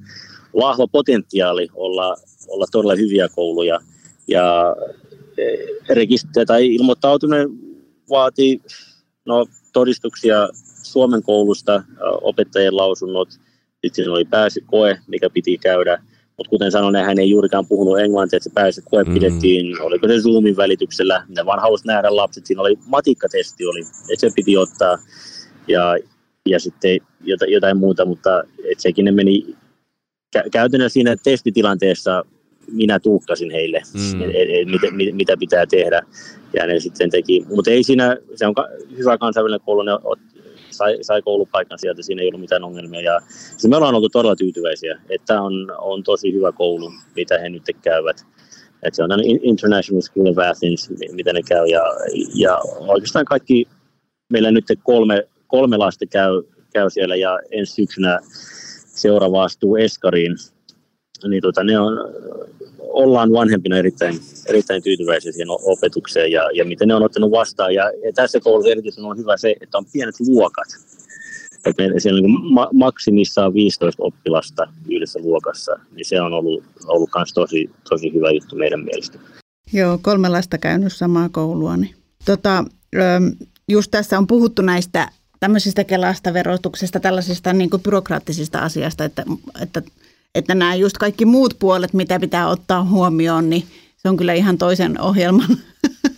vahva potentiaali olla, olla todella hyviä kouluja. Ja e, rekister- tai ilmoittautuminen vaatii no, todistuksia Suomen koulusta, opettajien lausunnot, sitten oli pääsykoe, mikä piti käydä. Mutta kuten sanoin, hän ei juurikaan puhunut englantia, että se pääsykoe mm. pidettiin, oliko se Zoomin välityksellä. Ne vaan halusi nähdä lapset. Siinä oli matikkatesti, oli, että se piti ottaa. Ja, ja sitten jotain, jotain muuta, mutta et sekin ne meni kä- käytännössä siinä testitilanteessa minä tulkkasin heille, mm. et, et, et, mitä, mit, mitä pitää tehdä. Ja ne sitten teki. Mutta ei siinä, se on ka- hyvä kansainvälinen koulu, ne sai, sai koulupaikan sieltä, siinä ei ollut mitään ongelmia. Ja siis me ollaan oltu todella tyytyväisiä, että on, on tosi hyvä koulu, mitä he nyt käyvät. Että se on International School of Athens, mitä ne käy. Ja, ja oikeastaan kaikki, meillä nyt kolme, kolme lasta käy, käy siellä ja ensi syksynä seuraava astuu Eskariin. Niin tota, ne on, ollaan vanhempina erittäin, erittäin tyytyväisiä siihen opetukseen ja, ja miten ne on ottanut vastaan. Ja, ja tässä koulussa erityisesti on hyvä se, että on pienet luokat. Että meillä siellä niin ma- maksimissaan 15 oppilasta yhdessä luokassa, niin se on ollut, ollut myös tosi, tosi hyvä juttu meidän mielestä. Joo, kolme lasta käynyt samaa koulua. Niin. Tota, just tässä on puhuttu näistä tämmöisistä kelasta verotuksesta, tällaisista niin kuin byrokraattisista asiasta, että, että että nämä just kaikki muut puolet, mitä pitää ottaa huomioon, niin se on kyllä ihan toisen ohjelman,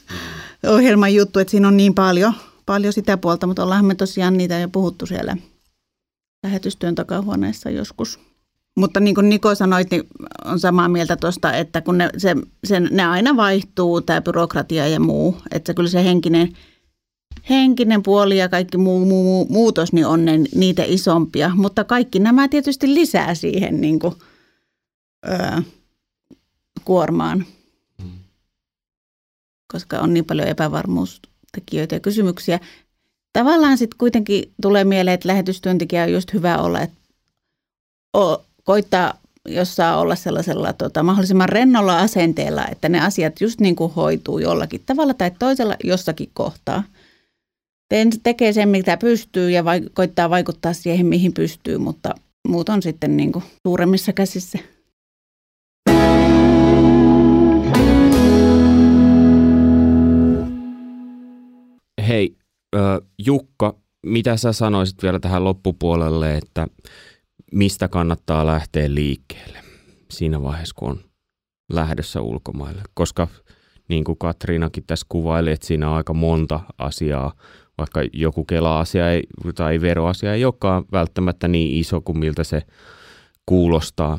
(laughs) ohjelman juttu, että siinä on niin paljon, paljon sitä puolta, mutta ollaan me tosiaan niitä jo puhuttu siellä lähetystyön takahuoneessa joskus. Mutta niin kuin Niko sanoi, niin on samaa mieltä tuosta, että kun ne, se, se, ne aina vaihtuu, tämä byrokratia ja muu, että kyllä se henkinen – henkinen puoli ja kaikki muu, muu, muu muutos niin on ne, niitä isompia. Mutta kaikki nämä tietysti lisää siihen niin kuin, öö, kuormaan, mm. koska on niin paljon epävarmuustekijöitä ja kysymyksiä. Tavallaan sitten kuitenkin tulee mieleen, että lähetystyöntekijä on just hyvä olla, että o, koittaa jos saa olla sellaisella tota, mahdollisimman rennolla asenteella, että ne asiat just niin kuin hoituu jollakin tavalla tai toisella jossakin kohtaa – tekee sen, mitä pystyy ja vaik- koittaa vaikuttaa siihen, mihin pystyy, mutta muut on sitten niin kuin suuremmissa käsissä. Hei, Jukka, mitä sä sanoisit vielä tähän loppupuolelle, että mistä kannattaa lähteä liikkeelle siinä vaiheessa, kun on lähdössä ulkomaille? Koska niin kuin Katriinakin tässä kuvaili, että siinä on aika monta asiaa, vaikka joku kela-asia ei, tai veroasia ei olekaan välttämättä niin iso kuin miltä se kuulostaa,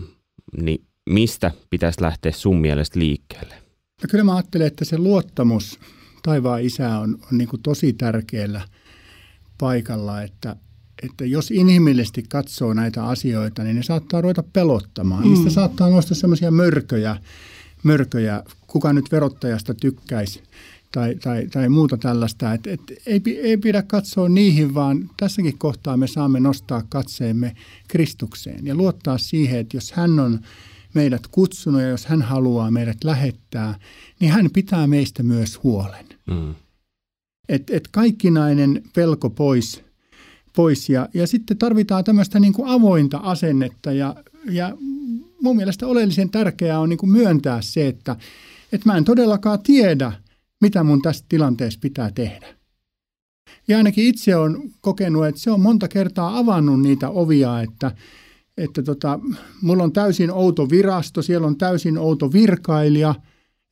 niin mistä pitäisi lähteä sun mielestä liikkeelle? No kyllä mä ajattelen, että se luottamus taivaan isä on, on niin kuin tosi tärkeällä paikalla, että, että jos inhimillisesti katsoo näitä asioita, niin ne saattaa ruveta pelottamaan. Mm. Niistä saattaa nousta semmoisia mörköjä, mörköjä, kuka nyt verottajasta tykkäisi tai, tai, tai muuta tällaista. Et, et, ei, ei pidä katsoa niihin, vaan tässäkin kohtaa me saamme nostaa katseemme Kristukseen ja luottaa siihen, että jos hän on meidät kutsunut ja jos hän haluaa meidät lähettää, niin hän pitää meistä myös huolen. Mm. Et, et kaikkinainen pelko pois, pois ja, ja sitten tarvitaan tämmöistä niin kuin avointa asennetta ja, ja mun mielestä oleellisen tärkeää on niin kuin myöntää se, että, että mä en todellakaan tiedä – mitä mun tässä tilanteessa pitää tehdä. Ja ainakin itse on kokenut, että se on monta kertaa avannut niitä ovia, että, että tota, mulla on täysin outo virasto, siellä on täysin outo virkailija.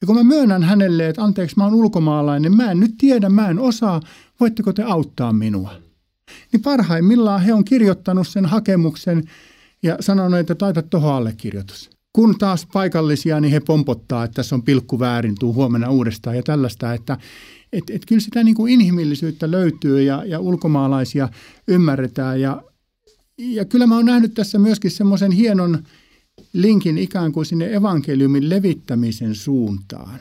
Ja kun mä myönnän hänelle, että anteeksi, mä oon ulkomaalainen, mä en nyt tiedä, mä en osaa, voitteko te auttaa minua? Niin parhaimmillaan he on kirjoittanut sen hakemuksen ja sanonut, että taita tuohon allekirjoitus. Kun taas paikallisia, niin he pompottaa, että tässä on pilkku väärin, tuu huomenna uudestaan ja tällaista, että et, et kyllä sitä niin kuin inhimillisyyttä löytyy ja, ja ulkomaalaisia ymmärretään ja, ja kyllä mä oon nähnyt tässä myöskin semmoisen hienon linkin ikään kuin sinne evankeliumin levittämisen suuntaan.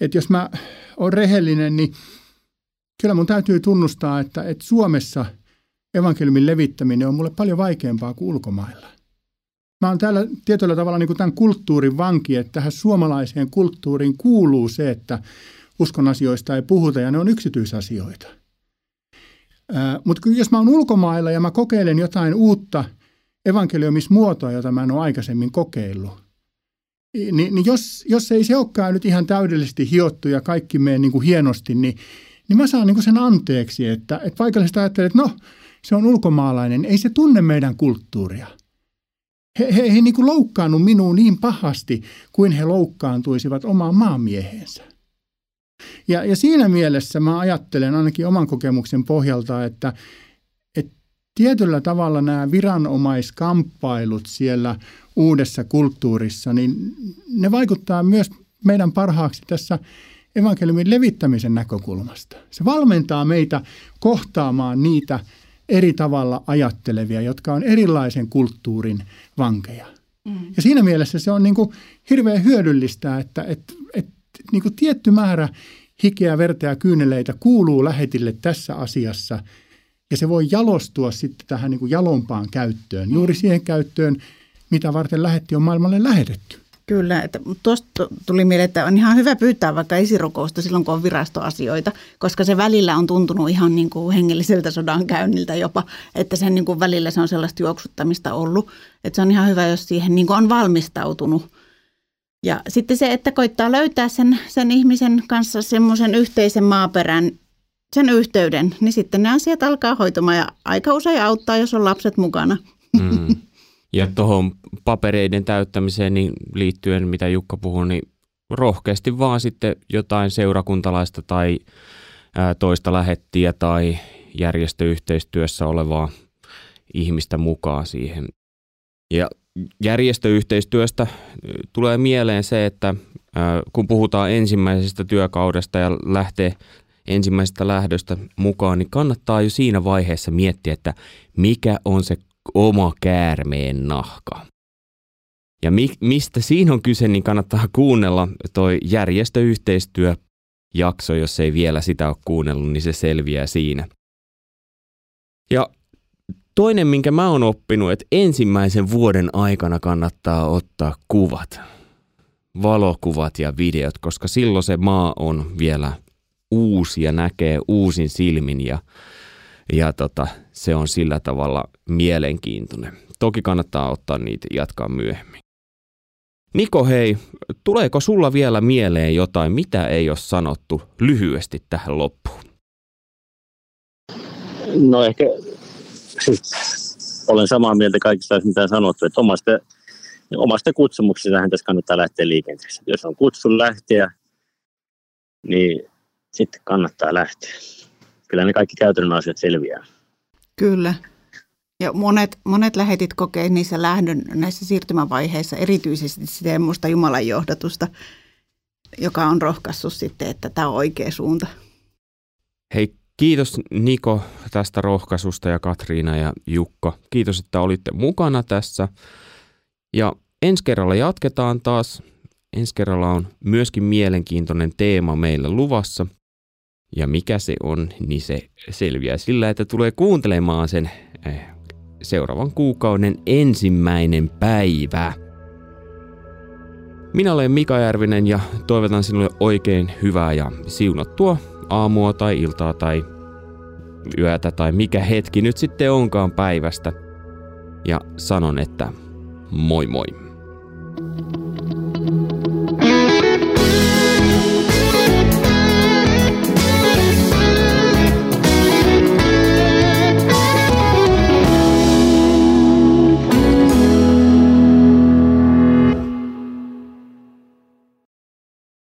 Että jos mä oon rehellinen, niin kyllä mun täytyy tunnustaa, että, että Suomessa evankeliumin levittäminen on mulle paljon vaikeampaa kuin ulkomailla. Mä oon täällä tietyllä tavalla niin kuin tämän kulttuurin vanki, että tähän suomalaiseen kulttuuriin kuuluu se, että uskon asioista ei puhuta ja ne on yksityisasioita. Mutta jos mä oon ulkomailla ja mä kokeilen jotain uutta evankeliumismuotoa, jota mä en ole aikaisemmin kokeillut, niin, niin jos, jos ei se olekaan nyt ihan täydellisesti hiottu ja kaikki menee niin kuin hienosti, niin, niin mä saan niin kuin sen anteeksi, että, että paikallista ajattelee, että no, se on ulkomaalainen, ei se tunne meidän kulttuuria. He, he, he niin kuin loukkaannut minuun niin pahasti, kuin he loukkaantuisivat omaan maamiehensä. Ja, ja siinä mielessä mä ajattelen ainakin oman kokemuksen pohjalta, että, että tietyllä tavalla nämä viranomaiskamppailut siellä uudessa kulttuurissa, niin ne vaikuttaa myös meidän parhaaksi tässä evankeliumin levittämisen näkökulmasta. Se valmentaa meitä kohtaamaan niitä eri tavalla ajattelevia, jotka on erilaisen kulttuurin vankeja. Mm. Ja siinä mielessä se on niin kuin hirveän hyödyllistä, että, että, että niin kuin tietty määrä hikeä, verta ja kyyneleitä kuuluu lähetille tässä asiassa ja se voi jalostua sitten tähän niin kuin jalompaan käyttöön, juuri mm. siihen käyttöön, mitä varten lähetti on maailmalle lähetetty. Kyllä, että tuosta tuli mieleen, että on ihan hyvä pyytää vaikka esirukousta silloin, kun on virastoasioita, koska se välillä on tuntunut ihan niin kuin hengelliseltä sodan käynniltä jopa, että sen niin kuin välillä se on sellaista juoksuttamista ollut, että se on ihan hyvä, jos siihen niin kuin on valmistautunut. Ja sitten se, että koittaa löytää sen, sen ihmisen kanssa semmoisen yhteisen maaperän, sen yhteyden, niin sitten ne asiat alkaa hoitumaan ja aika usein auttaa, jos on lapset mukana. Mm. Ja tuohon papereiden täyttämiseen niin liittyen, mitä Jukka puhui, niin rohkeasti vaan sitten jotain seurakuntalaista tai toista lähettiä tai järjestöyhteistyössä olevaa ihmistä mukaan siihen. Ja järjestöyhteistyöstä tulee mieleen se, että kun puhutaan ensimmäisestä työkaudesta ja lähtee ensimmäisestä lähdöstä mukaan, niin kannattaa jo siinä vaiheessa miettiä, että mikä on se oma käärmeen nahka. Ja mi- mistä siinä on kyse, niin kannattaa kuunnella toi järjestöyhteistyöjakso, jos ei vielä sitä ole kuunnellut, niin se selviää siinä. Ja toinen, minkä mä oon oppinut, että ensimmäisen vuoden aikana kannattaa ottaa kuvat, valokuvat ja videot, koska silloin se maa on vielä uusi ja näkee uusin silmin ja ja tota, se on sillä tavalla mielenkiintoinen. Toki kannattaa ottaa niitä jatkaa myöhemmin. Niko, hei, tuleeko sulla vielä mieleen jotain, mitä ei ole sanottu lyhyesti tähän loppuun? No ehkä olen samaa mieltä kaikista, mitä on sanottu, että omasta, omasta kutsumuksesta tässä kannattaa lähteä liikenteeseen. Jos on kutsu lähteä, niin sitten kannattaa lähteä kyllä ne kaikki käytännön asiat selviää. Kyllä. Ja monet, monet lähetit kokee niissä lähdön näissä siirtymävaiheissa erityisesti semmoista Jumalan johdatusta, joka on rohkaissut sitten, että tämä on oikea suunta. Hei, kiitos Niko tästä rohkaisusta ja Katriina ja Jukka. Kiitos, että olitte mukana tässä. Ja ensi kerralla jatketaan taas. Ensi kerralla on myöskin mielenkiintoinen teema meillä luvassa – ja mikä se on, niin se selviää sillä, että tulee kuuntelemaan sen eh, seuraavan kuukauden ensimmäinen päivä. Minä olen Mika Järvinen ja toivotan sinulle oikein hyvää ja siunattua aamua tai iltaa tai yötä tai mikä hetki nyt sitten onkaan päivästä. Ja sanon, että moi moi.